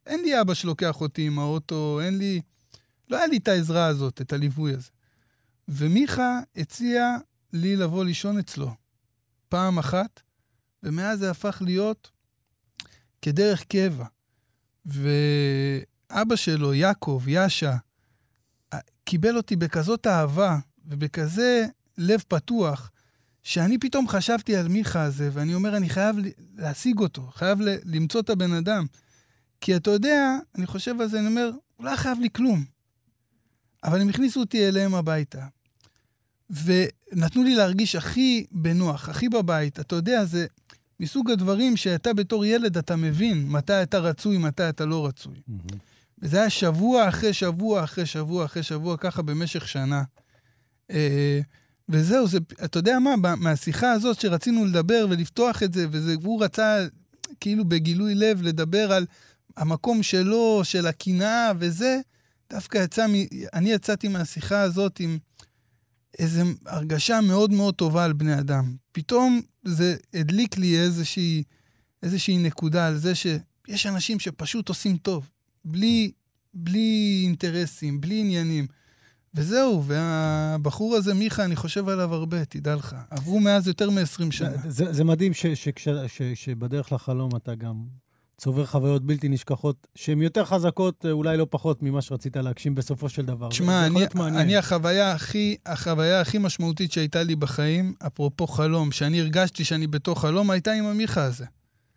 אין לי אבא שלוקח אותי עם האוטו, אין לי... לא היה לי את העזרה הזאת, את הליווי הזה. ומיכה הציע לי לבוא לישון אצלו פעם אחת, ומאז זה הפך להיות כדרך קבע. ואבא שלו, יעקב, יאשה, קיבל אותי בכזאת אהבה ובכזה לב פתוח, שאני פתאום חשבתי על מיכה הזה, ואני אומר, אני חייב להשיג אותו, חייב למצוא את הבן אדם. כי אתה יודע, אני חושב על זה, אני אומר, הוא לא חייב לי כלום. אבל הם הכניסו אותי אליהם הביתה. ונתנו לי להרגיש הכי בנוח, הכי בבית. אתה יודע, זה מסוג הדברים שאתה בתור ילד, אתה מבין מתי אתה רצוי, מתי אתה לא רצוי. וזה היה שבוע אחרי שבוע אחרי שבוע אחרי שבוע, ככה במשך שנה. אה, וזהו, זה, אתה יודע מה, מהשיחה הזאת שרצינו לדבר ולפתוח את זה, והוא רצה כאילו בגילוי לב לדבר על המקום שלו, של הקנאה וזה, דווקא יצא, מ, אני יצאתי מהשיחה הזאת עם איזו הרגשה מאוד מאוד טובה על בני אדם. פתאום זה הדליק לי איזושהי, איזושהי נקודה על זה שיש אנשים שפשוט עושים טוב, בלי, בלי אינטרסים, בלי עניינים. וזהו, והבחור הזה, מיכה, אני חושב עליו הרבה, תדע לך. עברו מאז יותר מ-20 שנה. זה, זה מדהים ש, ש, ש, ש, שבדרך לחלום אתה גם צובר חוויות בלתי נשכחות, שהן יותר חזקות, אולי לא פחות, ממה שרצית להגשים בסופו של דבר. תשמע, אני, אני החוויה הכי, החוויה הכי משמעותית שהייתה לי בחיים, אפרופו חלום, שאני הרגשתי שאני בתוך חלום, הייתה עם המיכה הזה.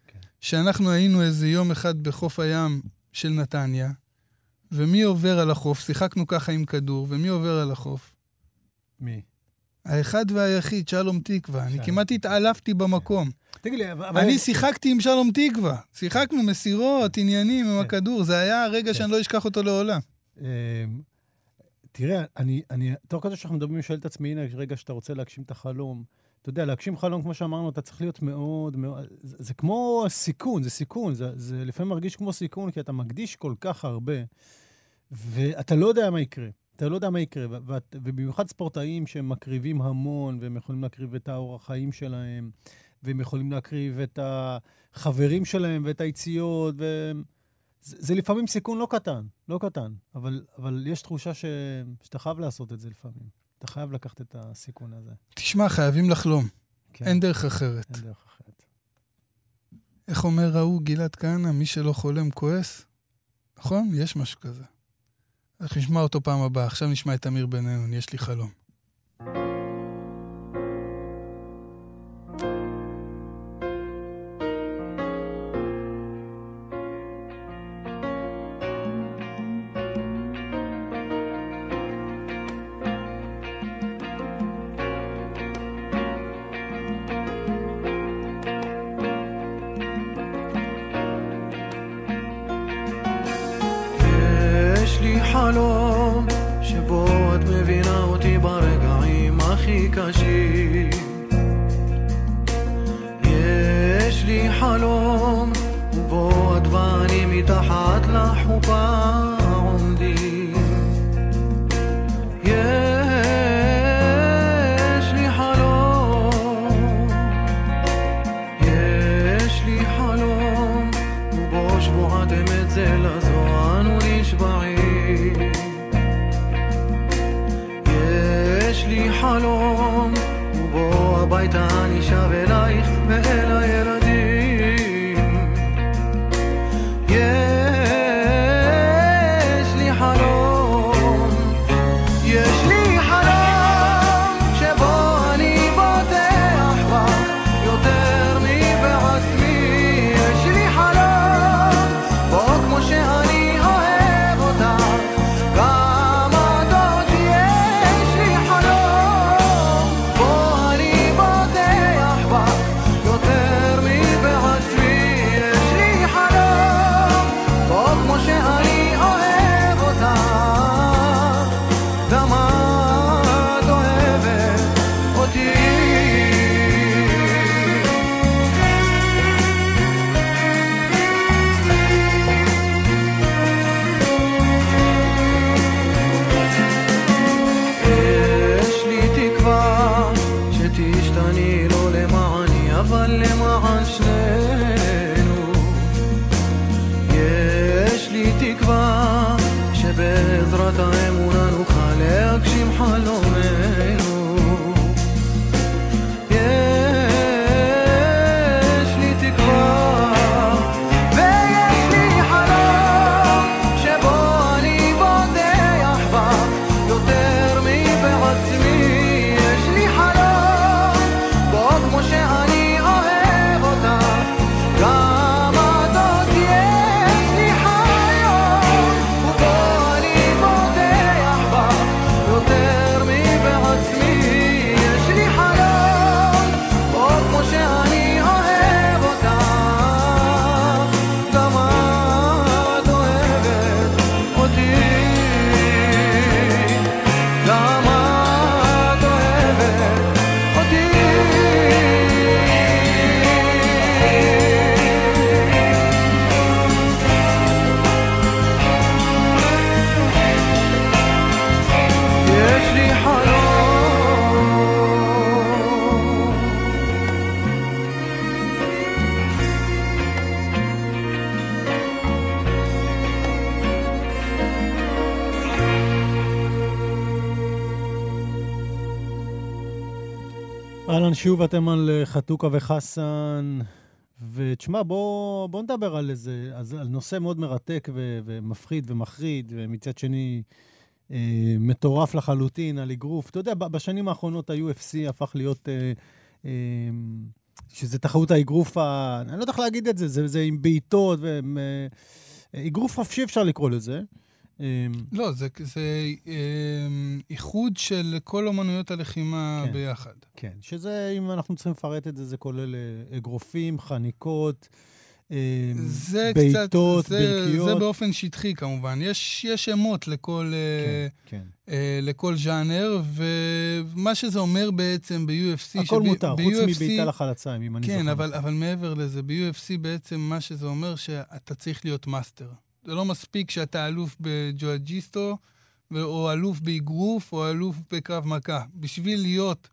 כן. שאנחנו היינו איזה יום אחד בחוף הים של נתניה, ומי עובר על החוף? שיחקנו ככה עם כדור, ומי עובר על החוף? מי? האחד והיחיד, שלום תקווה. אני שלום. כמעט התעלפתי במקום. תגיד לי, אבל... אני שיחקתי עם שלום תקווה. שיחקנו מסירות, עניינים עם כן. הכדור. זה היה הרגע כן. שאני לא אשכח אותו לעולם. אמ, תראה, אני, אני, תוך כדי שאנחנו מדברים, אני שואל את עצמי, הנה, רגע שאתה רוצה להגשים את החלום. אתה יודע, להגשים חלום, כמו שאמרנו, אתה צריך להיות מאוד מאוד... זה, זה כמו סיכון, זה סיכון. זה, זה לפעמים מרגיש כמו סיכון, כי אתה מקדיש כל כך הרבה, ואתה לא יודע מה יקרה. אתה לא יודע מה יקרה, ואת- ובמיוחד ספורטאים שהם מקריבים המון, והם יכולים להקריב את האורח חיים שלהם, והם יכולים להקריב את החברים שלהם ואת היציאות, ו... זה, זה לפעמים סיכון לא קטן, לא קטן, אבל, אבל יש תחושה ש, שאתה חייב לעשות את זה לפעמים. אתה חייב לקחת את הסיכון הזה. תשמע, חייבים לחלום. כן, אין דרך אחרת. אין דרך אחרת. איך אומר ההוא גלעד כהנא, מי שלא חולם כועס? נכון? יש משהו כזה. אנחנו נשמע אותו פעם הבאה. עכשיו נשמע את אמיר בן-ענון, יש לי חלום. יש שוב אתם על אה, חתוקה וחסן. ותשמע, בוא, בוא נדבר על איזה, אז על נושא מאוד מרתק ו, ומפחיד ומחריד, ומצד שני אה, מטורף לחלוטין, על אגרוף. אתה יודע, בשנים האחרונות ה-UFC הפך להיות, אה, אה, שזה תחרות האגרוף, ה, אני לא יודע איך להגיד את זה, זה, זה עם בעיטות, ו, אה, אגרוף חופשי אפשר לקרוא לזה. אמ, לא, זה, זה אה, איחוד של כל אומנויות הלחימה כן. ביחד. כן, שזה, אם אנחנו צריכים לפרט את זה, זה כולל אה, אגרופים, חניקות, אמ, זה בעיטות, קצת, זה, ברכיות. זה באופן שטחי כמובן. יש, יש שמות לכל, אה, כן, כן. אה, לכל ז'אנר, ומה שזה אומר בעצם ב-UFC... הכל שב- מותר, חוץ ב-UFC מבעיטה לחלציים, אם אני זוכר. כן, אבל. אבל מעבר לזה, ב-UFC בעצם מה שזה אומר שאתה צריך להיות master. זה לא מספיק שאתה אלוף בג'יו ג'יטסו, או אלוף באגרוף, או אלוף בקרב מגע. בשביל להיות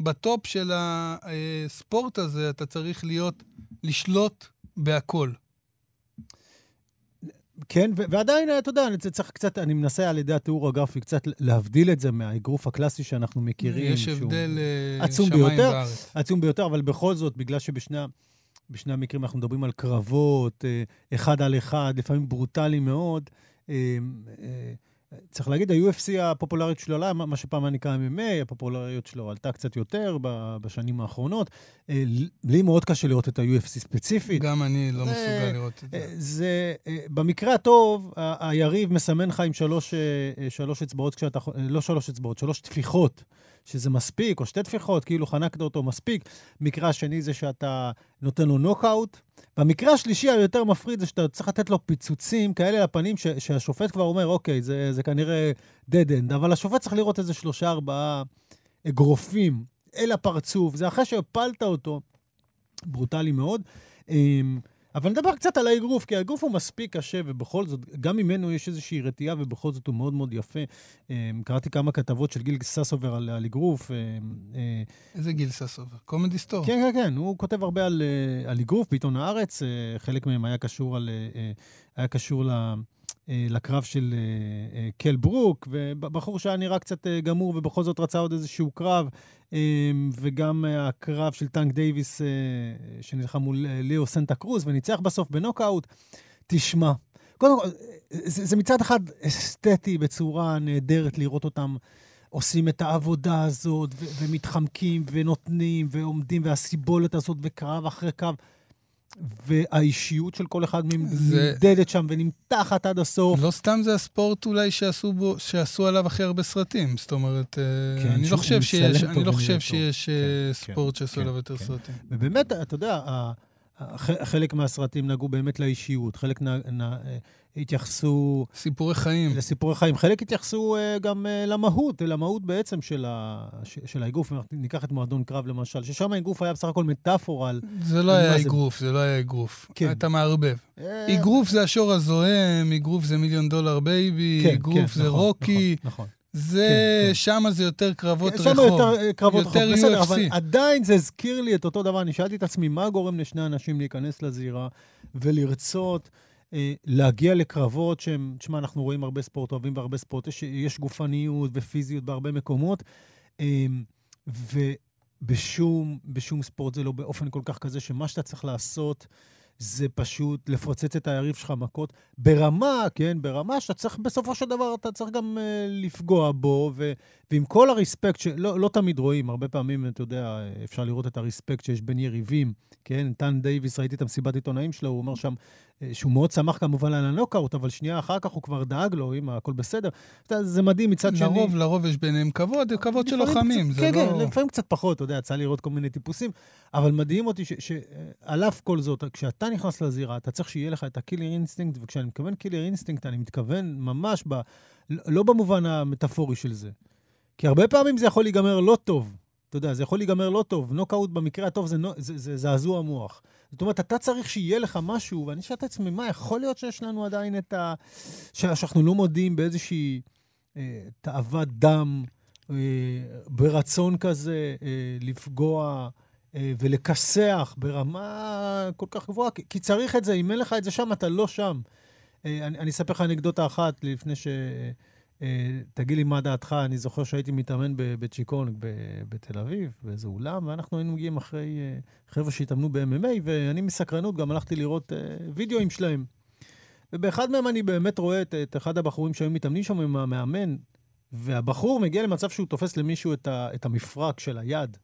בטופ של הספורט הזה, אתה צריך להיות, לשלוט בהכל. כן, ו- ועדיין, אתה יודע, אני צריך קצת, אני מנסה על ידי התיאור הגרפי קצת להבדיל את זה מהאגרוף הקלאסי שאנחנו מכירים. יש הבדל אה, עצום שמיים ביותר. וארץ. עצום ביותר, אבל בכל זאת, בגלל שבשני בשני המקרים אנחנו מדברים על קרבות, אה, אחד על אחד, לפעמים ברוטלי מאוד, אה, אה, צריך להגיד, ה-UFC הפופולריות שלו עלה, מה שפעם היה נקרא MMA, הפופולריות שלו עלתה קצת יותר בשנים האחרונות. לי מאוד קשה לראות את ה-UFC ספציפית. גם אני לא מסוגל לראות את זה. זה, במקרה הטוב, היריב מסמן לך עם שלוש, שלוש אצבעות כשאתה, לא שלוש אצבעות, שלוש טפיחות, שזה מספיק, או שתי טפיחות, כאילו חנקת אותו מספיק. מקרה השני זה שאתה נותן לו נוקאוט. והמקרה השלישי היותר מפחיד זה שאתה צריך לתת לו פיצוצים כאלה לפנים, ש- שהשופט כבר אומר, אוקיי, זה, זה כנראה dead end, אבל השופט צריך לראות איזה שלושה, ארבעה אגרופים אל הפרצוף, זה אחרי שהפלת אותו, ברוטלי מאוד. אבל נדבר קצת על האגרוף, כי האגרוף הוא מספיק קשה, ובכל זאת, גם ממנו יש איזושהי רתיעה, ובכל זאת הוא מאוד מאוד יפה. אמ, קראתי כמה כתבות של גיל ססובר על, על אגרוף. אמ, אה, איזה גיל ססובר? קומדי סטור. כן, כן, כן, הוא כותב הרבה על, אה, על אגרוף בעיתון הארץ, אה, חלק מהם היה קשור, על, היה קשור ל, לקרב של אה, אה, קל ברוק, ובחור שהיה נראה קצת אה, גמור ובכל זאת רצה עוד איזשהו קרב, אה, וגם אה, הקרב של טנק דייוויס אה, שנלחם מול אה, ליאו סנטה קרוז וניצח בסוף בנוקאוט. תשמע, קודם כל, אה, זה, זה מצד אחד אסתטי בצורה נהדרת לראות אותם עושים את העבודה הזאת, ו- ומתחמקים, ונותנים, ועומדים, והסיבולת הזאת, וקרב אחרי קרב. והאישיות של כל אחד מהם זה- נמדדת שם ונמתחת עד הסוף. לא סתם זה הספורט אולי שעשו, בו, שעשו עליו הכי הרבה סרטים. זאת אומרת, אה, כן, אני לא חושב שיש, אני לא חושב. שיש אה, כן, ספורט כן, שעשו כן, עליו יותר כן. סרטים. ובאמת, אתה יודע, חלק מהסרטים נגעו באמת לאישיות, חלק נ- נ- אה, התייחסו סיפורי חיים. לסיפורי חיים, חלק התייחסו אה, גם אה, למהות, למהות בעצם של ה- של האגרוף. ניקח את מועדון קרב למשל, ששם האגרוף היה בסך הכל מטאפורה על... זה לא היה זה? אגרוף, זה לא היה אגרוף. כן. אתה מערבב. אגרוף זה השור הזועם, אגרוף זה מיליון דולר בייבי, כן, אגרוף כן, זה נכון, רוקי. נכון, נכון. זה, כן, כן. שמה זה יותר קרבות שם רחוב. יותר אה, קרבות רחוב, יותר בסדר, UFC. אבל עדיין זה הזכיר לי את אותו דבר. אני שאלתי את עצמי, מה גורם לשני אנשים להיכנס לזירה ולרצות אה, להגיע לקרבות שהם, תשמע, אנחנו רואים הרבה ספורט, אוהבים בהרבה ספורט, יש, יש גופניות ופיזיות בהרבה מקומות, אה, ובשום בשום ספורט זה לא באופן כל כך כזה, שמה שאתה צריך לעשות... זה פשוט לפוצץ את היריב שלך מכות. ברמה, כן, ברמה שאתה צריך, בסופו של דבר, אתה צריך גם uh, לפגוע בו, ו, ועם כל הרספקט, שלא לא תמיד רואים, הרבה פעמים, אתה יודע, אפשר לראות את ה respect שיש בין יריבים, כן? טנק דייוויס, ראיתי את המסיבת עיתונאים שלו, הוא אומר שם אה, שהוא מאוד שמח כמובן על הנוקאוט, אבל שנייה אחר כך הוא כבר דאג לו, אם הכל בסדר. זה מדהים מצד שני. לרוב, לרוב יש ביניהם כבוד, כבוד של לוחמים, זה כן, לא... כן, לפעמים קצת פחות, אתה יודע, יצא לראות כל מיני טיפוסים, אבל מדהים אותי שעל אף כל זאת, כשאתה נכנס לזירה, אתה צריך שיהיה לך את ה killer instinct, וכשאני מתכוון killer instinct, אני מתכוון ממש, ב, לא במובן המטאפורי של זה. כי הרבה פעמים זה יכול להיגמר לא טוב. אתה יודע, זה יכול להיגמר לא טוב. נוקאוט במקרה הטוב זה, נו- זה, זה זעזוע מוח. זאת אומרת, אתה צריך שיהיה לך משהו, ואני שואל את עצמי, מה, יכול להיות שיש לנו עדיין את ה... שאנחנו לא מודים באיזושהי אה, תאוות דם, אה, ברצון כזה אה, לפגוע אה, ולכסח ברמה כל כך גבוהה, כי, כי צריך את זה, אם אין לך את זה שם, אתה לא שם. אה, אני, אני אספר לך אנקדוטה אחת לפני ש... אה, תגיד לי מה דעתך, אני זוכר שהייתי מתאמן בצ'יקון בתל אביב, באיזה אולם, ואנחנו היינו מגיעים אחרי אה, חבר'ה שהתאמנו ב-MMA, ואני מסקרנות גם הלכתי לראות אה, וידאוים שלהם. ובאחד מהם אני באמת רואה את, את אחד הבחורים שהיו מתאמנים שם עם המאמן, והבחור מגיע למצב שהוא תופס למישהו את, ה, את המפרק של היד,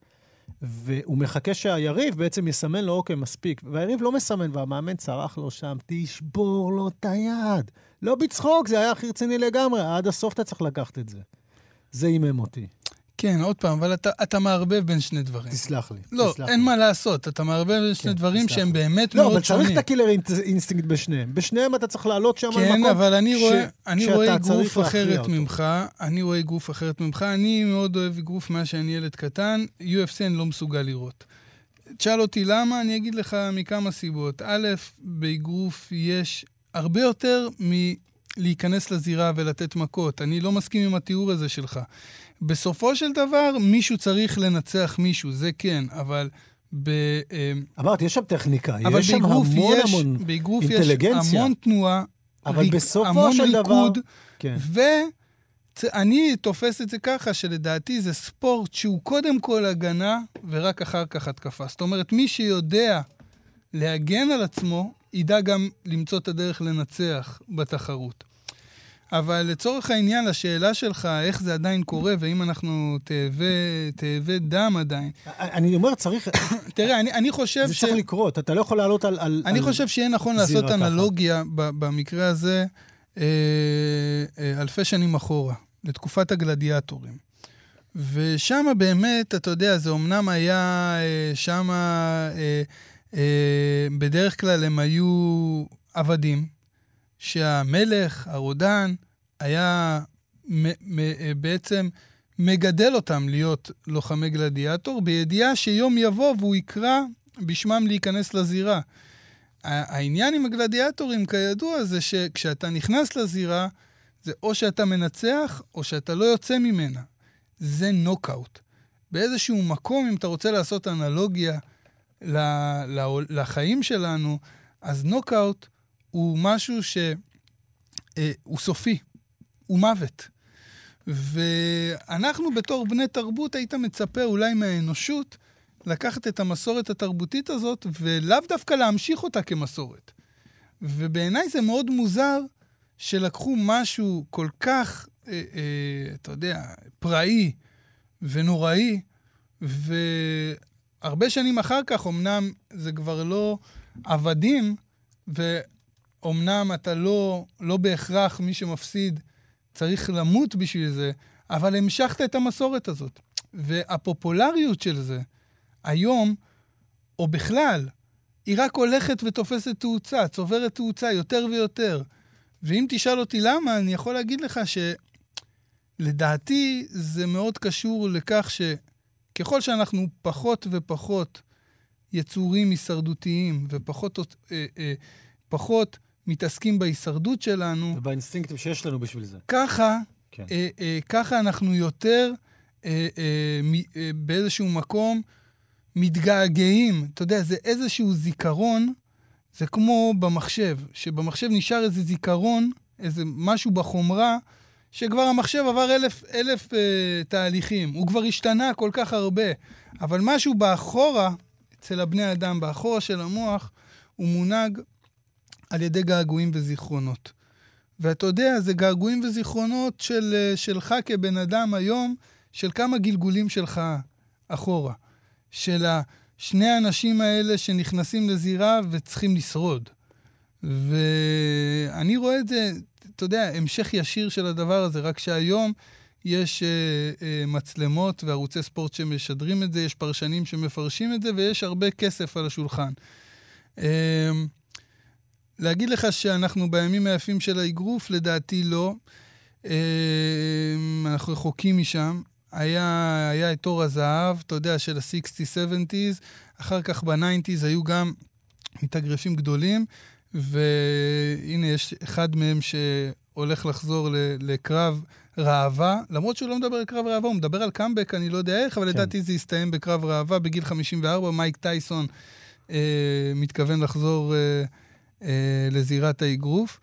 והוא מחכה שהיריב בעצם יסמן לו, אוקיי, מספיק. והיריב לא מסמן, והמאמן צרח לו שם, תשבור לו את היד. לא בצחוק, זה היה הכי רציני לגמרי, עד הסוף אתה צריך לקחת את זה. זה הימם אותי. כן, עוד פעם, אבל אתה, אתה מערבב בין שני דברים. תסלח לי. לא, תסלח אין לי. מה לעשות, אתה מערבב בין שני כן, דברים שהם לי. באמת לא, מאוד אבל שונים. צריך את ה killer instinct בשניהם. בשניהם אתה צריך לעלות שם כן, במקום אבל אני ש- רואה, אני שאתה רואה להכריע אחרת אותו. ממך, אני רואה אגרוף אחרת ממך, אני מאוד אוהב אגרוף מאז שאני ילד קטן, UFC אני לא מסוגל לראות. תשאל אותי למה, אני אגיד לך מכמה סיבות. א', באגרוף יש הרבה יותר מלהיכנס לזירה ולתת מכות. אני לא מסכים עם התיאור הזה שלך. בסופו של דבר, מישהו צריך לנצח מישהו, זה כן, אבל ב... אה, אמרתי, יש שם טכניקה, יש שם המון יש, המון באגרוף יש אינטליגנציה. המון תנועה, אבל ריק- בסופו המון של דבר- ריקוד, כן. ואני תופס את זה ככה, שלדעתי זה ספורט שהוא קודם כל הגנה ורק אחר כך התקפה. זאת אומרת, מי שיודע להגן על עצמו, ידע גם למצוא את הדרך לנצח בתחרות. אבל לצורך העניין, לשאלה שלך, איך זה עדיין קורה, ואם אנחנו תאבי, דם עדיין, אני אומר, צריך, תראה, אני, אני חושב זה ש... צריך לקרות, אתה לא יכול לעלות על... על אני על- חושב שיהיה נכון לעשות ככה. אנלוגיה במקרה הזה אה, אה, אלפי שנים אחורה, לתקופת הגלדיאטורים. ושם באמת, אתה יודע, זה אמנם היה, אה, שם אה, אה, בדרך כלל הם היו עבדים, שהמלך, הרודן, היה אה, בעצם מגדל אותם להיות לוחמי גלדיאטור, בידיעה שיום יבוא והוא יקרא בשמם להיכנס לזירה. העניין עם הגלדיאטורים, כידוע, זה שכשאתה נכנס לזירה, זה או שאתה מנצח, או שאתה לא יוצא ממנה. זה נוקאוט. באיזשהו מקום, אם אתה רוצה לעשות אנלוגיה לחיים שלנו, אז נוקאוט הוא משהו שהוא סופי, הוא מוות. ואנחנו בתור בני תרבות, היית מצפה אולי מהאנושות לקחת את המסורת התרבותית הזאת, ולאו דווקא להמשיך אותה כמסורת. ובעיניי זה מאוד מוזר שלקחו משהו כל כך, אה, אה, אתה יודע, פראי ונוראי, והרבה שנים אחר כך, אמנם זה כבר לא עבדים, ואומנם אתה לא, לא בהכרח מי שמפסיד צריך למות בשביל זה, אבל המשכת את המסורת הזאת. והפופולריות של זה, היום, או בכלל, היא רק הולכת ותופסת תאוצה, צוברת תאוצה יותר ויותר. ואם תשאל אותי למה, אני יכול להגיד לך שלדעתי זה מאוד קשור לכך שככל שאנחנו פחות ופחות יצורים הישרדותיים ופחות אה, אה, פחות מתעסקים בהישרדות שלנו, ובאינסטינקטים שיש לנו בשביל זה. ככה, כן. אה, אה, ככה אנחנו יותר אה, אה, מ, אה, באיזשהו מקום מתגעגעים. אתה יודע, זה איזשהו זיכרון, זה כמו במחשב, שבמחשב נשאר איזה זיכרון, איזה משהו בחומרה, שכבר המחשב עבר אלף, אלף אה, תהליכים. הוא כבר השתנה כל כך הרבה, אבל משהו באחורה, אצל הבני אדם, באחורה של המוח, הוא מונהג על ידי געגועים וזיכרונות. ואתה יודע, זה געגועים וזיכרונות של, שלך כבן אדם היום, של כמה גלגולים שלך אחורה. של שני האנשים האלה שנכנסים לזירה וצריכים לשרוד. ואני רואה את זה, אתה יודע, המשך ישיר של הדבר הזה, רק שהיום יש אה, אה, מצלמות וערוצי ספורט שמשדרים את זה, יש פרשנים שמפרשים את זה, ויש הרבה כסף על השולחן. אה, להגיד לך שאנחנו בימים היפים של האגרוף, לדעתי לא. אה, אנחנו רחוקים משם. היה, היה את תור הזהב, אתה יודע, של ה-60's, 70's, אחר כך ב-90's היו גם מתאגרפים גדולים, והנה יש אחד מהם שהולך לחזור לקרב ראווה, למרות שהוא לא מדבר על קרב ראווה, הוא מדבר על קאמבק, אני לא יודע איך, אבל כן. לדעתי זה יסתיים בקרב ראווה בגיל 54, מייק טייסון אה, מתכוון לחזור אה, לזירת האגרוף.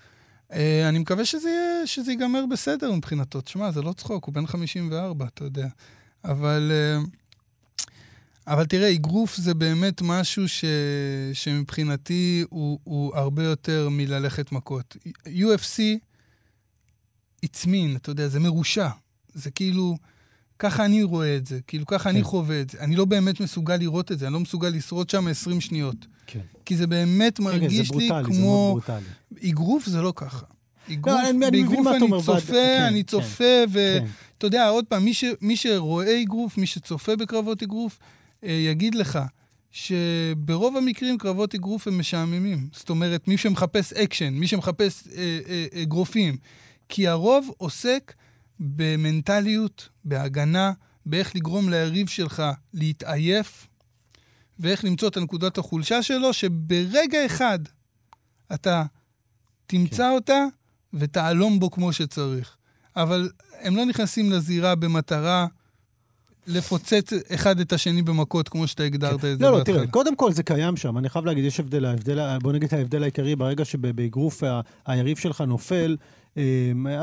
אה, אני מקווה שזה, יהיה, שזה ייגמר בסדר מבחינתו. תשמע, זה לא צחוק, הוא בן 54, אתה יודע. אבל, אה, אבל תראה, אגרוף זה באמת משהו ש, שמבחינתי הוא, הוא הרבה יותר מללכת מכות. UFC הצמין, אתה יודע, זה מרושע. זה כאילו, ככה אני רואה את זה, כאילו ככה אני כן. חווה את זה. אני לא באמת מסוגל לראות את זה, אני לא מסוגל לשרוד שם 20 שניות. כן. כי זה באמת כן, כן, מרגיש זה לי ברוטלי, זה כמו... מאוד ברוטלי. אגרוף זה לא ככה. אגרוף, אני- אני מבין באגרוף אני אומר, צופה, ועד- אני כן, צופה, כן. ואתה יודע, עוד פעם, מי, ש, מי שרואה אגרוף, מי שצופה בקרבות אגרוף, אה, יגיד לך שברוב המקרים קרבות אגרוף הם משעממים. זאת אומרת, מי שמחפש אקשן, מי שמחפש אה, אה, אגרופים. כי הרוב עוסק במנטליות, בהגנה, באיך לגרום ליריב שלך להתעייף, ואיך למצוא את נקודת החולשה שלו, שברגע אחד אתה תמצא כן. אותה ותעלום בו כמו שצריך. אבל הם לא נכנסים לזירה במטרה לפוצץ אחד את השני במכות, כמו שאתה הגדרת את זה לא, לא, בהתחלה. תראה, קודם כל זה קיים שם, אני חייב להגיד, יש הבדל, ההבדל, בוא נגיד ההבדל העיקרי, ברגע שבאגרוף היריב שלך נופל,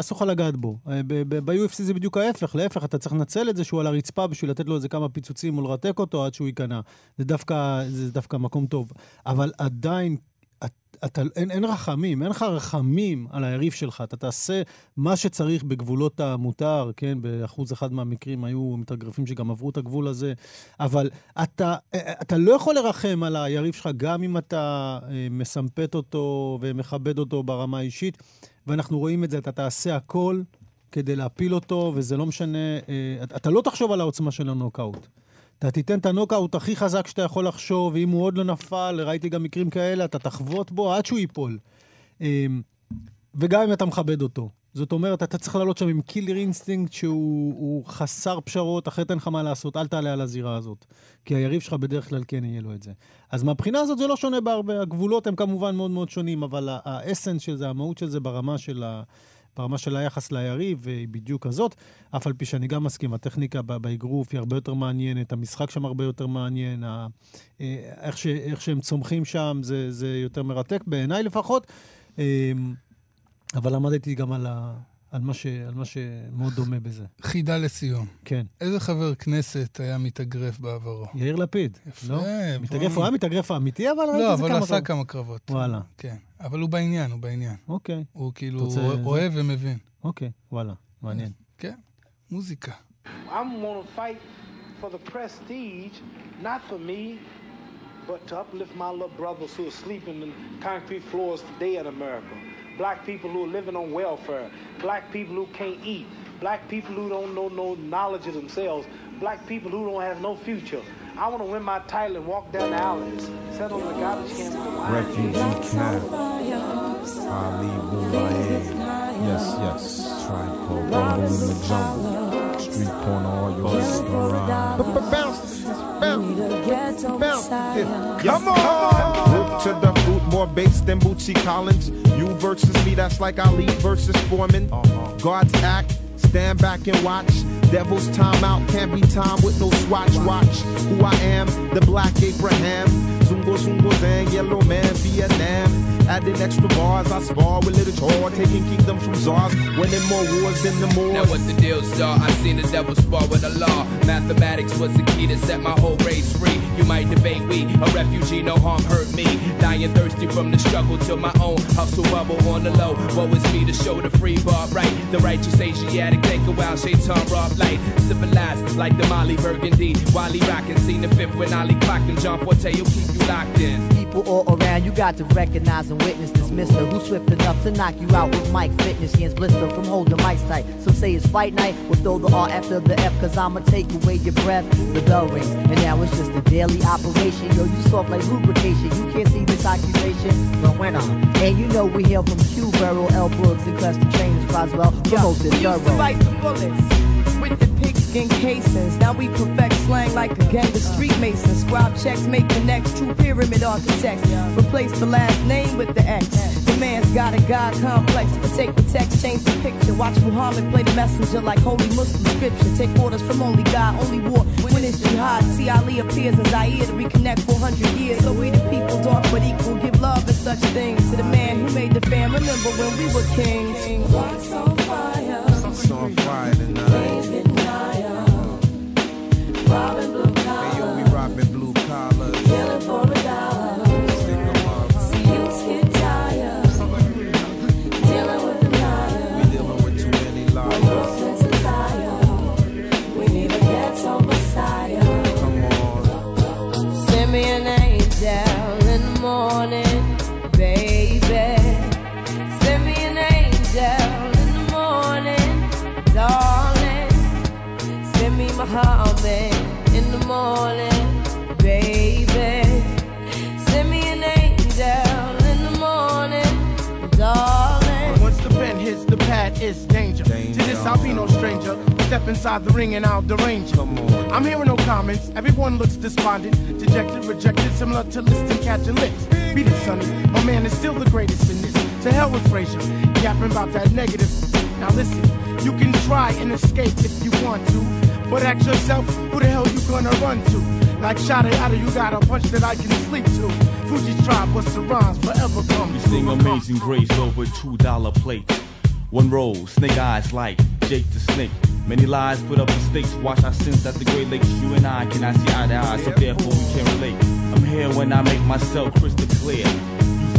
אסור לך לגעת בו. אה, ב-UFC זה בדיוק ההפך, להפך, אתה צריך לנצל את זה שהוא על הרצפה בשביל לתת לו איזה כמה פיצוצים או לרתק אותו עד שהוא ייכנע. זה דווקא, זה דווקא מקום טוב. אבל עדיין, את- אתה, אין, אין רחמים, אין לך רחמים על היריב שלך. אתה תעשה מה שצריך בגבולות המותר, כן? באחוז אחד מהמקרים היו מתאגרפים שגם עברו את הגבול הזה. אבל אתה, אתה לא יכול לרחם על היריב שלך גם אם אתה אה, מסמפת אותו ומכבד אותו ברמה האישית. ואנחנו רואים את זה, אתה תעשה הכל כדי להפיל אותו, וזה לא משנה, אה, אתה לא תחשוב על העוצמה של הנוקאוט. אתה תיתן את הנוקאוט הכי חזק שאתה יכול לחשוב, ואם הוא עוד לא נפל, ראיתי גם מקרים כאלה, אתה תחבוט בו עד שהוא ייפול. אה, וגם אם אתה מכבד אותו. זאת אומרת, אתה צריך לעלות שם עם killer instinct שהוא הוא חסר פשרות, אחרת אין לך מה לעשות, אל תעלה על הזירה הזאת. כי היריב שלך בדרך כלל כן יהיה לו את זה. אז מהבחינה הזאת זה לא שונה בהרבה, הגבולות הם כמובן מאוד מאוד שונים, אבל ה essence של זה, המהות של זה ברמה של, ה, ברמה של היחס ליריב, היא בדיוק כזאת. אף על פי שאני גם מסכים, הטכניקה באגרוף היא הרבה יותר מעניינת, המשחק שם הרבה יותר מעניין, ה, אה, איך, ש, איך שהם צומחים שם זה, זה יותר מרתק, בעיניי לפחות. אבל למדתי גם על, ה, על, מה ש, על מה שמאוד דומה בזה. חידה לסיום. כן. איזה חבר כנסת היה מתאגרף בעברו? יאיר לפיד, יפה, לא? בוא. מתאגרף, הוא היה מתאגרף האמיתי, אבל ראיתי לא, זה אבל כמה הוא עשה. כמה קרבות. וואלה, כן. אבל הוא בעניין, הוא בעניין. אוקיי, הוא כאילו רוצה- אוהב ומבין. אוקיי, וואלה, מעניין. כן, מוזיקה. For the prestige, not for me, but to uplift my little brothers who are sleeping in concrete floors today in America. Black people who are living on welfare. Black people who can't eat. Black people who don't know no knowledge of themselves. Black people who don't have no future. I want to win my title and walk down the alleys, sit on the garbage can with the wine. Refugee camp. Ali Boulaye. Yes, yes. Tribe called Rumble in the Jungle. Street corner, all your restaurant. Bounce, bounce, bounce. Come on! Root to the fruit, more bass than Bootsy Collins. You versus me, that's like Ali versus Foreman. Uh-huh. God's act, stand back and watch. Devil's timeout can't be time with no swatch. Watch who I am, the black Abraham. Zungo Zungo Zang, yellow man, Vietnam. Adding extra bars, I spar with little chore, taking kingdoms from czars, winning more wars than the Now Moors. what the deal, are, I seen the devil spar with the law. Mathematics was the key to set my whole race free. You might debate we, a refugee, no harm hurt me. Dying thirsty from the struggle till my own hustle bubble on the low. Woe is me to show the free bar right. The righteous Asiatic take a while, shaitan rob light. Civilized like the Molly Burgundy. Wally rockin', seen the fifth when Ali clockin'. John Forte will keep you locked in. People all around, you got to recognize and witness this mister who's swift enough to knock you out with mic fitness. Hands blister from holding mics tight. Some say it's fight night, we'll throw the R after the F, cause I'ma take away your breath. The bell rings, and now it's just a daily operation. Yo, you soft like lubrication, you can't see this occupation. But when I'm, and you know we hail from Q, Burrow, L. Brooks, and Custom Trainers, Roswell, promote this We used to thorough. the bullets with the pigskin casings. Now we perfect slang like a gang of street masons. Scribe checks, make the next true pyramid architects. Replace the last name with the X. The man's got a God complex. Take the text, change the picture. Watch Muhammad play the messenger like holy Muslim scripture. Take orders from only God, only war. When it's jihad, see Ali appears in Zaire to reconnect 400 years. So we the people, dark but equal, give love and such things to the man who made the fam. Remember when we were kings. It's on fire tonight. Inside the ring and I'll derange it. I'm hearing no comments. Everyone looks despondent, dejected, rejected, similar to listing catching licks. Beat it, sonny. My man is still the greatest in this. To hell with Frazier, yapping about that negative. Now listen, you can try and escape if you want to, but ask yourself, who the hell you gonna run to? Like shot it out of you got a punch that I can sleep to. Fuji tribe, the rhymes forever come We sing. Amazing Grace over two dollar plates. One roll, snake eyes like Jake the Snake. Many lies put up in stakes. Watch our sins at the Great Lakes. You and I cannot see eye to eye, so therefore we can't relate. I'm here when I make myself crystal clear.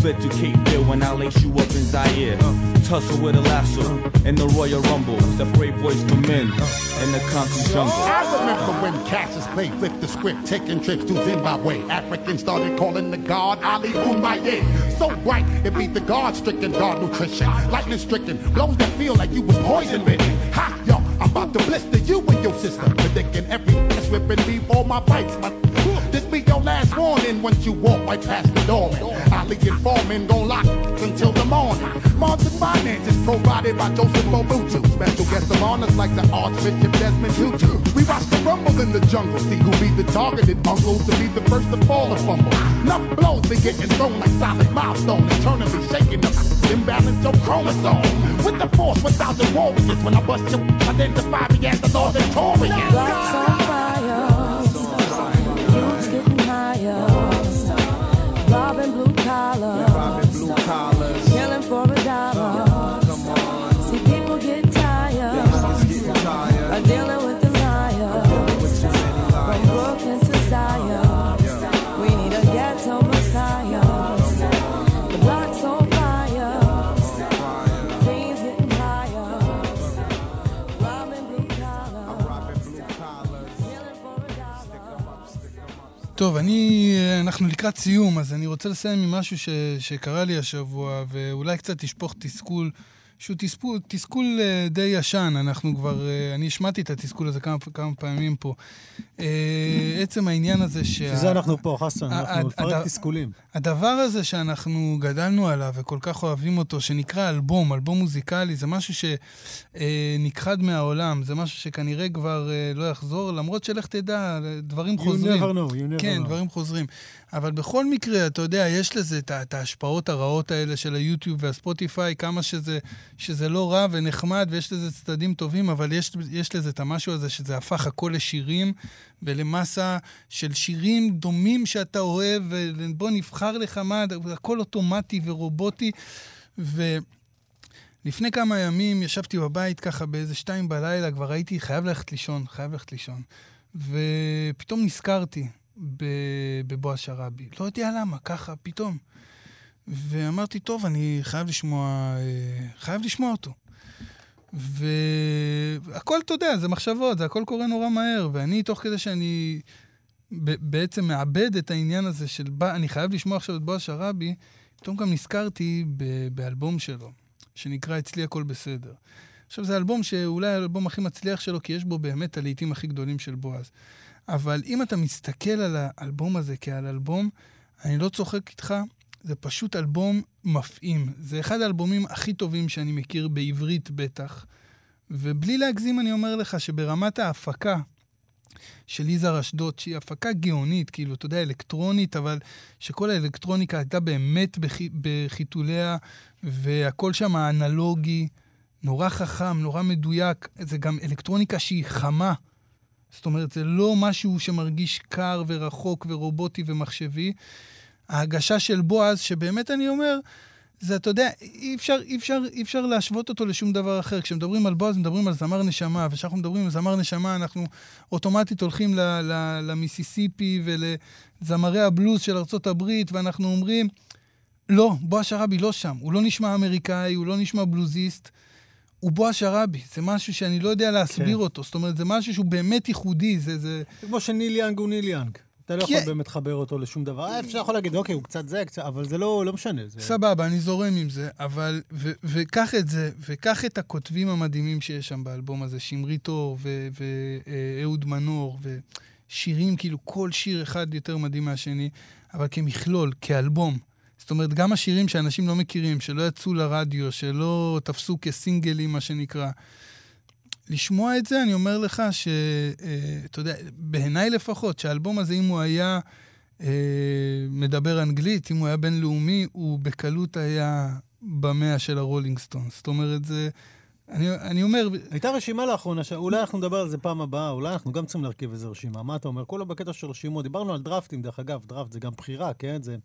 Fled to Cape Fear when I lace you up in Zaire. Tussle with a lasso in the Royal Rumble. Separate boys from men in the Compton jungle. I remember when Cassius Clay flipped the script, taking trips to Zimbabwe. Africans started calling the god Ali Umaye. So bright, it beat the god stricken, guard nutrition. Lightning stricken, blows that feel like you was poison bitten. Ha, yo, I'm about to blister you and your sister. Predicting every ass whipping before my bites. But this be your last warning once you walk right past the doorman. Ali Foreman gon' lock until the morning. Martin is provided by Joseph Mobutu. Special guests of honors like the Archbishop Desmond Tutu. We watch the rumble in the jungle, see who be the targeted uncles to be the first to fall or fumble. Enough blows be getting thrown like solid milestone, eternally shaking up. Imbalance your chromosome. With the force, 1,000 warriors. When I bust you, identify me as the Northern Taurian. follow. טוב, אני, אנחנו לקראת סיום, אז אני רוצה לסיים עם משהו ש, שקרה לי השבוע, ואולי קצת תשפוך תסכול, שהוא תסכול, תסכול אה, די ישן, אנחנו כבר, אה, אני השמעתי את התסכול הזה כמה, כמה פעמים פה. אה, עצם העניין הזה שה... שזה אנחנו פה, חסן, אנחנו נפרק תסכולים. הדבר הזה שאנחנו גדלנו עליו וכל כך אוהבים אותו, שנקרא אלבום, אלבום מוזיקלי, זה משהו שנכחד מהעולם, זה משהו שכנראה כבר לא יחזור, למרות שלך תדע, דברים You חוזרים. never know, you never כן, know. דברים חוזרים. אבל בכל מקרה, אתה יודע, יש לזה את ההשפעות הרעות האלה של היוטיוב והספוטיפיי, כמה שזה, שזה לא רע ונחמד, ויש לזה צדדים טובים, אבל יש, יש לזה את המשהו הזה שזה הפך הכל לשירים ולמסה של שירים דומים שאתה אוהב, ובוא נבחר לך מה, הכל אוטומטי ורובוטי. ולפני כמה ימים ישבתי בבית ככה באיזה שתיים בלילה, כבר הייתי חייב ללכת לישון, חייב ללכת לישון. ופתאום נזכרתי בבועז שראבי. לא יודע למה, ככה, פתאום. ואמרתי, טוב, אני חייב לשמוע, אה, חייב לשמוע אותו. והכל, אתה יודע, זה מחשבות, זה הכל קורה נורא מהר, ואני, תוך כדי שאני בעצם מאבד את העניין הזה של, אני חייב לשמוע עכשיו את בועז שראבי, פתאום גם נזכרתי באלבום שלו, שנקרא "אצלי הכל בסדר". עכשיו, זה אלבום שאולי האלבום הכי מצליח שלו, כי יש בו באמת הלהיטים הכי גדולים של בועז. אבל אם אתה מסתכל על האלבום הזה כעל אלבום, אני לא צוחק איתך, זה פשוט אלבום מפעים. זה אחד האלבומים הכי טובים שאני מכיר, בעברית בטח. ובלי להגזים, אני אומר לך שברמת ההפקה של יזהר אשדוד, שהיא הפקה גאונית, כאילו, אתה יודע, אלקטרונית, אבל שכל האלקטרוניקה הייתה באמת בח... בחיתוליה, והכל שם אנלוגי, נורא חכם, נורא מדויק. זה גם אלקטרוניקה שהיא חמה. זאת אומרת, זה לא משהו שמרגיש קר ורחוק ורובוטי ומחשבי. ההגשה של בועז, שבאמת אני אומר, זה, אתה יודע, אי אפשר, אי, אפשר, אי אפשר להשוות אותו לשום דבר אחר. כשמדברים על בועז, מדברים על זמר נשמה, וכשאנחנו מדברים על זמר נשמה, אנחנו אוטומטית הולכים למיסיסיפי ולזמרי הבלוז של ארצות הברית, ואנחנו אומרים, לא, בועז שראבי לא שם. הוא לא נשמע אמריקאי, הוא לא נשמע בלוזיסט. הוא בועז שראבי, זה משהו שאני לא יודע להסביר כן. אותו. זאת אומרת, זה משהו שהוא באמת ייחודי, זה... זה... כמו שניל יאנג הוא ניל יאנג. אתה לא כן. יכול באמת לחבר אותו לשום דבר. אה, אפשר יכול להגיד, אוקיי, הוא קצת זה, קצת, אבל זה לא לא משנה. זה- סבבה, אני זורם עם זה, אבל... ו- וקח את זה, וקח את הכותבים המדהימים שיש שם באלבום הזה, שמרית אור ואהוד מנור, ושירים, כאילו, כל שיר אחד יותר מדהים מהשני, אבל כמכלול, כאלבום. זאת אומרת, גם השירים שאנשים לא מכירים, שלא יצאו לרדיו, שלא תפסו כסינגלים, מה שנקרא, לשמוע את זה, אני אומר לך ש... אה, אתה יודע, בעיניי לפחות, שהאלבום הזה, אם הוא היה אה, מדבר אנגלית, אם הוא היה בינלאומי, הוא בקלות היה במאה של הרולינג סטונס. זאת אומרת, זה... אני, אני אומר... הייתה רשימה לאחרונה, שאולי אנחנו נדבר על זה פעם הבאה, אולי אנחנו גם צריכים להרכיב איזה רשימה. מה אתה אומר? כולה בקטע של רשימות. דיברנו על דרפטים, דרך אגב, דרפט זה גם בחירה, כן? זה...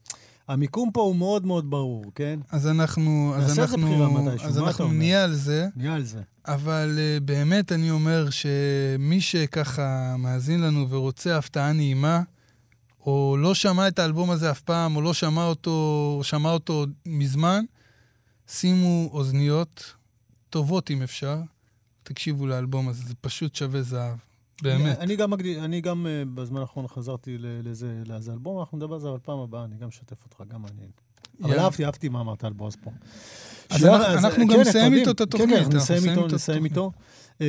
המיקום פה הוא מאוד מאוד ברור, כן? אז אנחנו... אז נעשה איזה אנחנו, בחירה מתישהו, אז מה אתה אנחנו אומר? נהיה על זה. נהיה על זה. אבל uh, באמת אני אומר שמי שככה מאזין לנו ורוצה הפתעה נעימה, או לא שמע את האלבום הזה אף פעם, או לא שמע אותו, או שמע אותו מזמן, שימו אוזניות טובות אם אפשר, תקשיבו לאלבום הזה, זה פשוט שווה זהב. באמת. אני, אני גם, מגדיל, אני גם uh, בזמן האחרון חזרתי לזה, לאיזה אלבום, אנחנו נדבר על זה אבל פעם הבאה, אני גם אשתף אותך, גם מעניין. אבל יאללה. אהבתי, אהבתי מה אמרת על בועז פה. אז אנחנו- אנחנו גם כן, נסיים אנחנו איתו את. התוכנית, כן, כן, נסיים איתו, נסיים איתו. אה,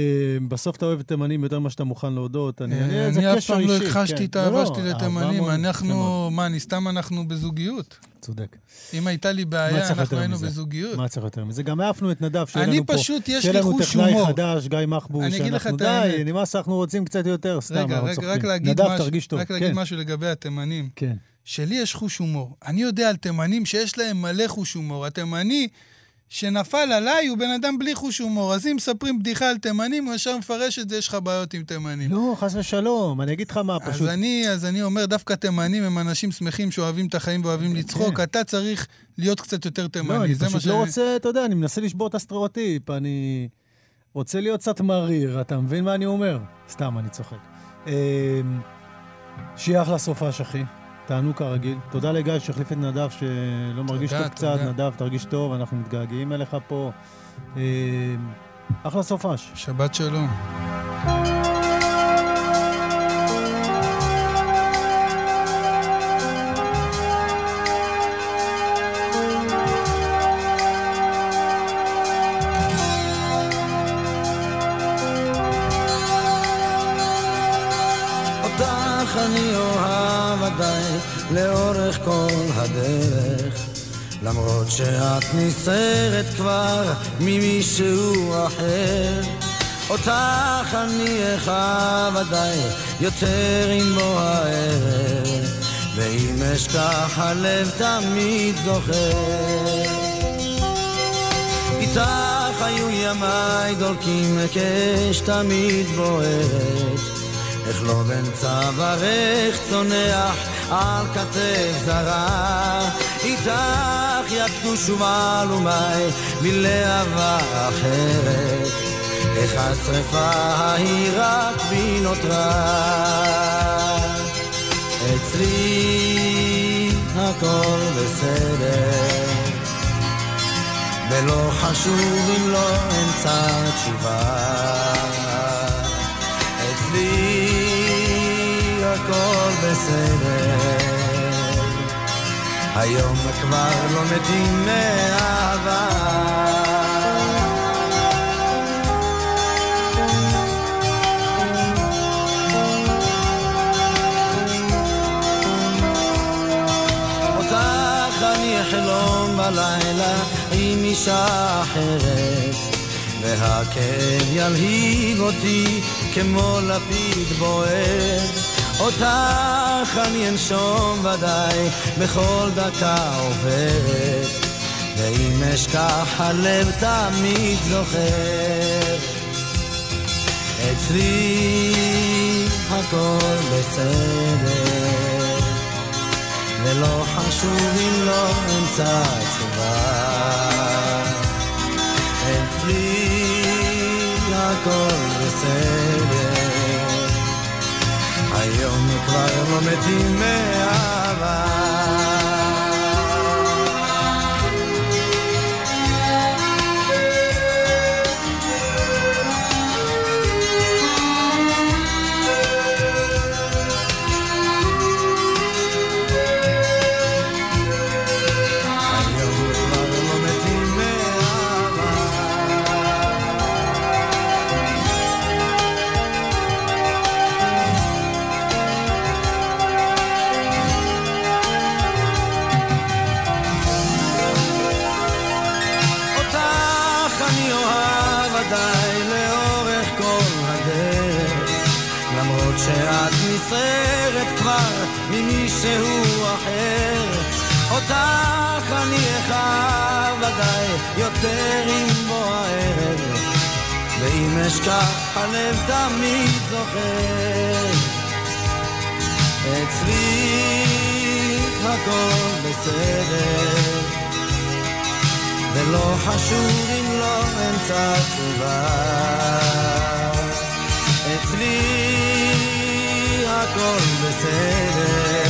בסוף אתה אוהב תימנים יותר ממה שאתה מוכן להודות. אני, אני, אה, אני אף פעם לא הכחשתי כן. את האהבה לא, שלי לתימנים. אנחנו. מה, אני סתם אנחנו בזוגיות. צודק. אם הייתה לי בעיה, אנחנו היינו? בזוגיות. מה צריך יותר מזה? גם העפנו את נדב, שיהיה אני לנו פה. פשוט, יש שיהיה לי לנו חוש טכנאי הומור. חדש, גיא מחבוש, אני אגיד לך שאנחנו. די, נמאס, אנחנו רוצים קצת יותר, סתם, אנחנו צוחקים. נדב, משהו, תרגיש טוב. רק להגיד כן. משהו לגבי התימנים. כן. שלי יש חוש הומור. אני יודע על תימנים שיש להם מלא חוש הומור. התימני שנפל עליי הוא בן אדם בלי חוש הומור. אז אם מספרים בדיחה על תימנים, הוא ישר מפרש את זה, יש לך בעיות עם תימנים. לא, חס ושלום, אני אגיד לך מה, אז פשוט... אני, אז אני אומר, דווקא תימנים הם אנשים שמחים שאוהבים את החיים ואוהבים לצחוק. אתה צריך להיות קצת יותר תימני. כן. לא, אני פשוט לא רוצה, אתה יודע, אני מנסה לשבור את הסטריאוטיפ, אני רוצה להיות קצת מריר, אתה מבין מה אני אומר? סתם, אני צוחק. אמ, שיהיה אחלה סופש, אחי. תענו כרגיל. תודה לגיא שהחליף את נדב, שלא מרגיש טוב קצת. נדב, תרגיש טוב, אנחנו מתגעגעים אליך פה. אמ, אחלה סופש. שבת שלום. לאורך כל הדרך. למרות שאת נסערת כבר ממישהו אחר. אותך אני אחב עדיין יותר עם בוא הערב. ואם אשכח הלב תמיד זוכר. איתך היו ימיי דולקים אש תמיד בוערת איך לא בין צווארך צונח על כתף זרה. איתך ידקו שוב עלומי מלהבה אחרת. איך השרפה ההיא רק בי נותרה אצלי הכל בסדר. ולא חשוב אם לא אמצא תשובה. אצלי הכל בסדר. היום כבר לא מתים מאהבה. אותך אני אחלום בלילה עם אישה אחרת והכאב ילהיב אותי כמו לפיד בוער אותך אני אנשום ודאי בכל דקה עוברת ואם אשכח הלב תמיד זוכר. אצלי הכל בסדר ולא חשוב אם לא אמצא תשובה. אצלי הכל בסדר היום כבר לא מתים מאהבה נסערת כבר ממישהו אחר. אותך אני אכאב ודאי יותר עם בוא הערב. ואם אשכח הלב תמיד זוכר. אצלי הכל בסדר. ולא חשוב אם לא אמצא תשובה. אצלי הכל בסדר.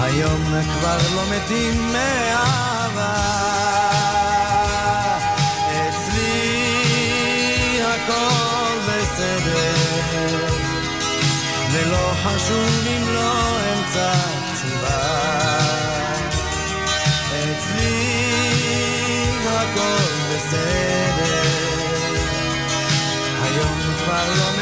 היום כבר לא מתים מאהבה. אצלי הכל בסדר. ולא חשוב אם לא אמצא תשובה. אצלי הכל בסדר. היום כבר לא מתים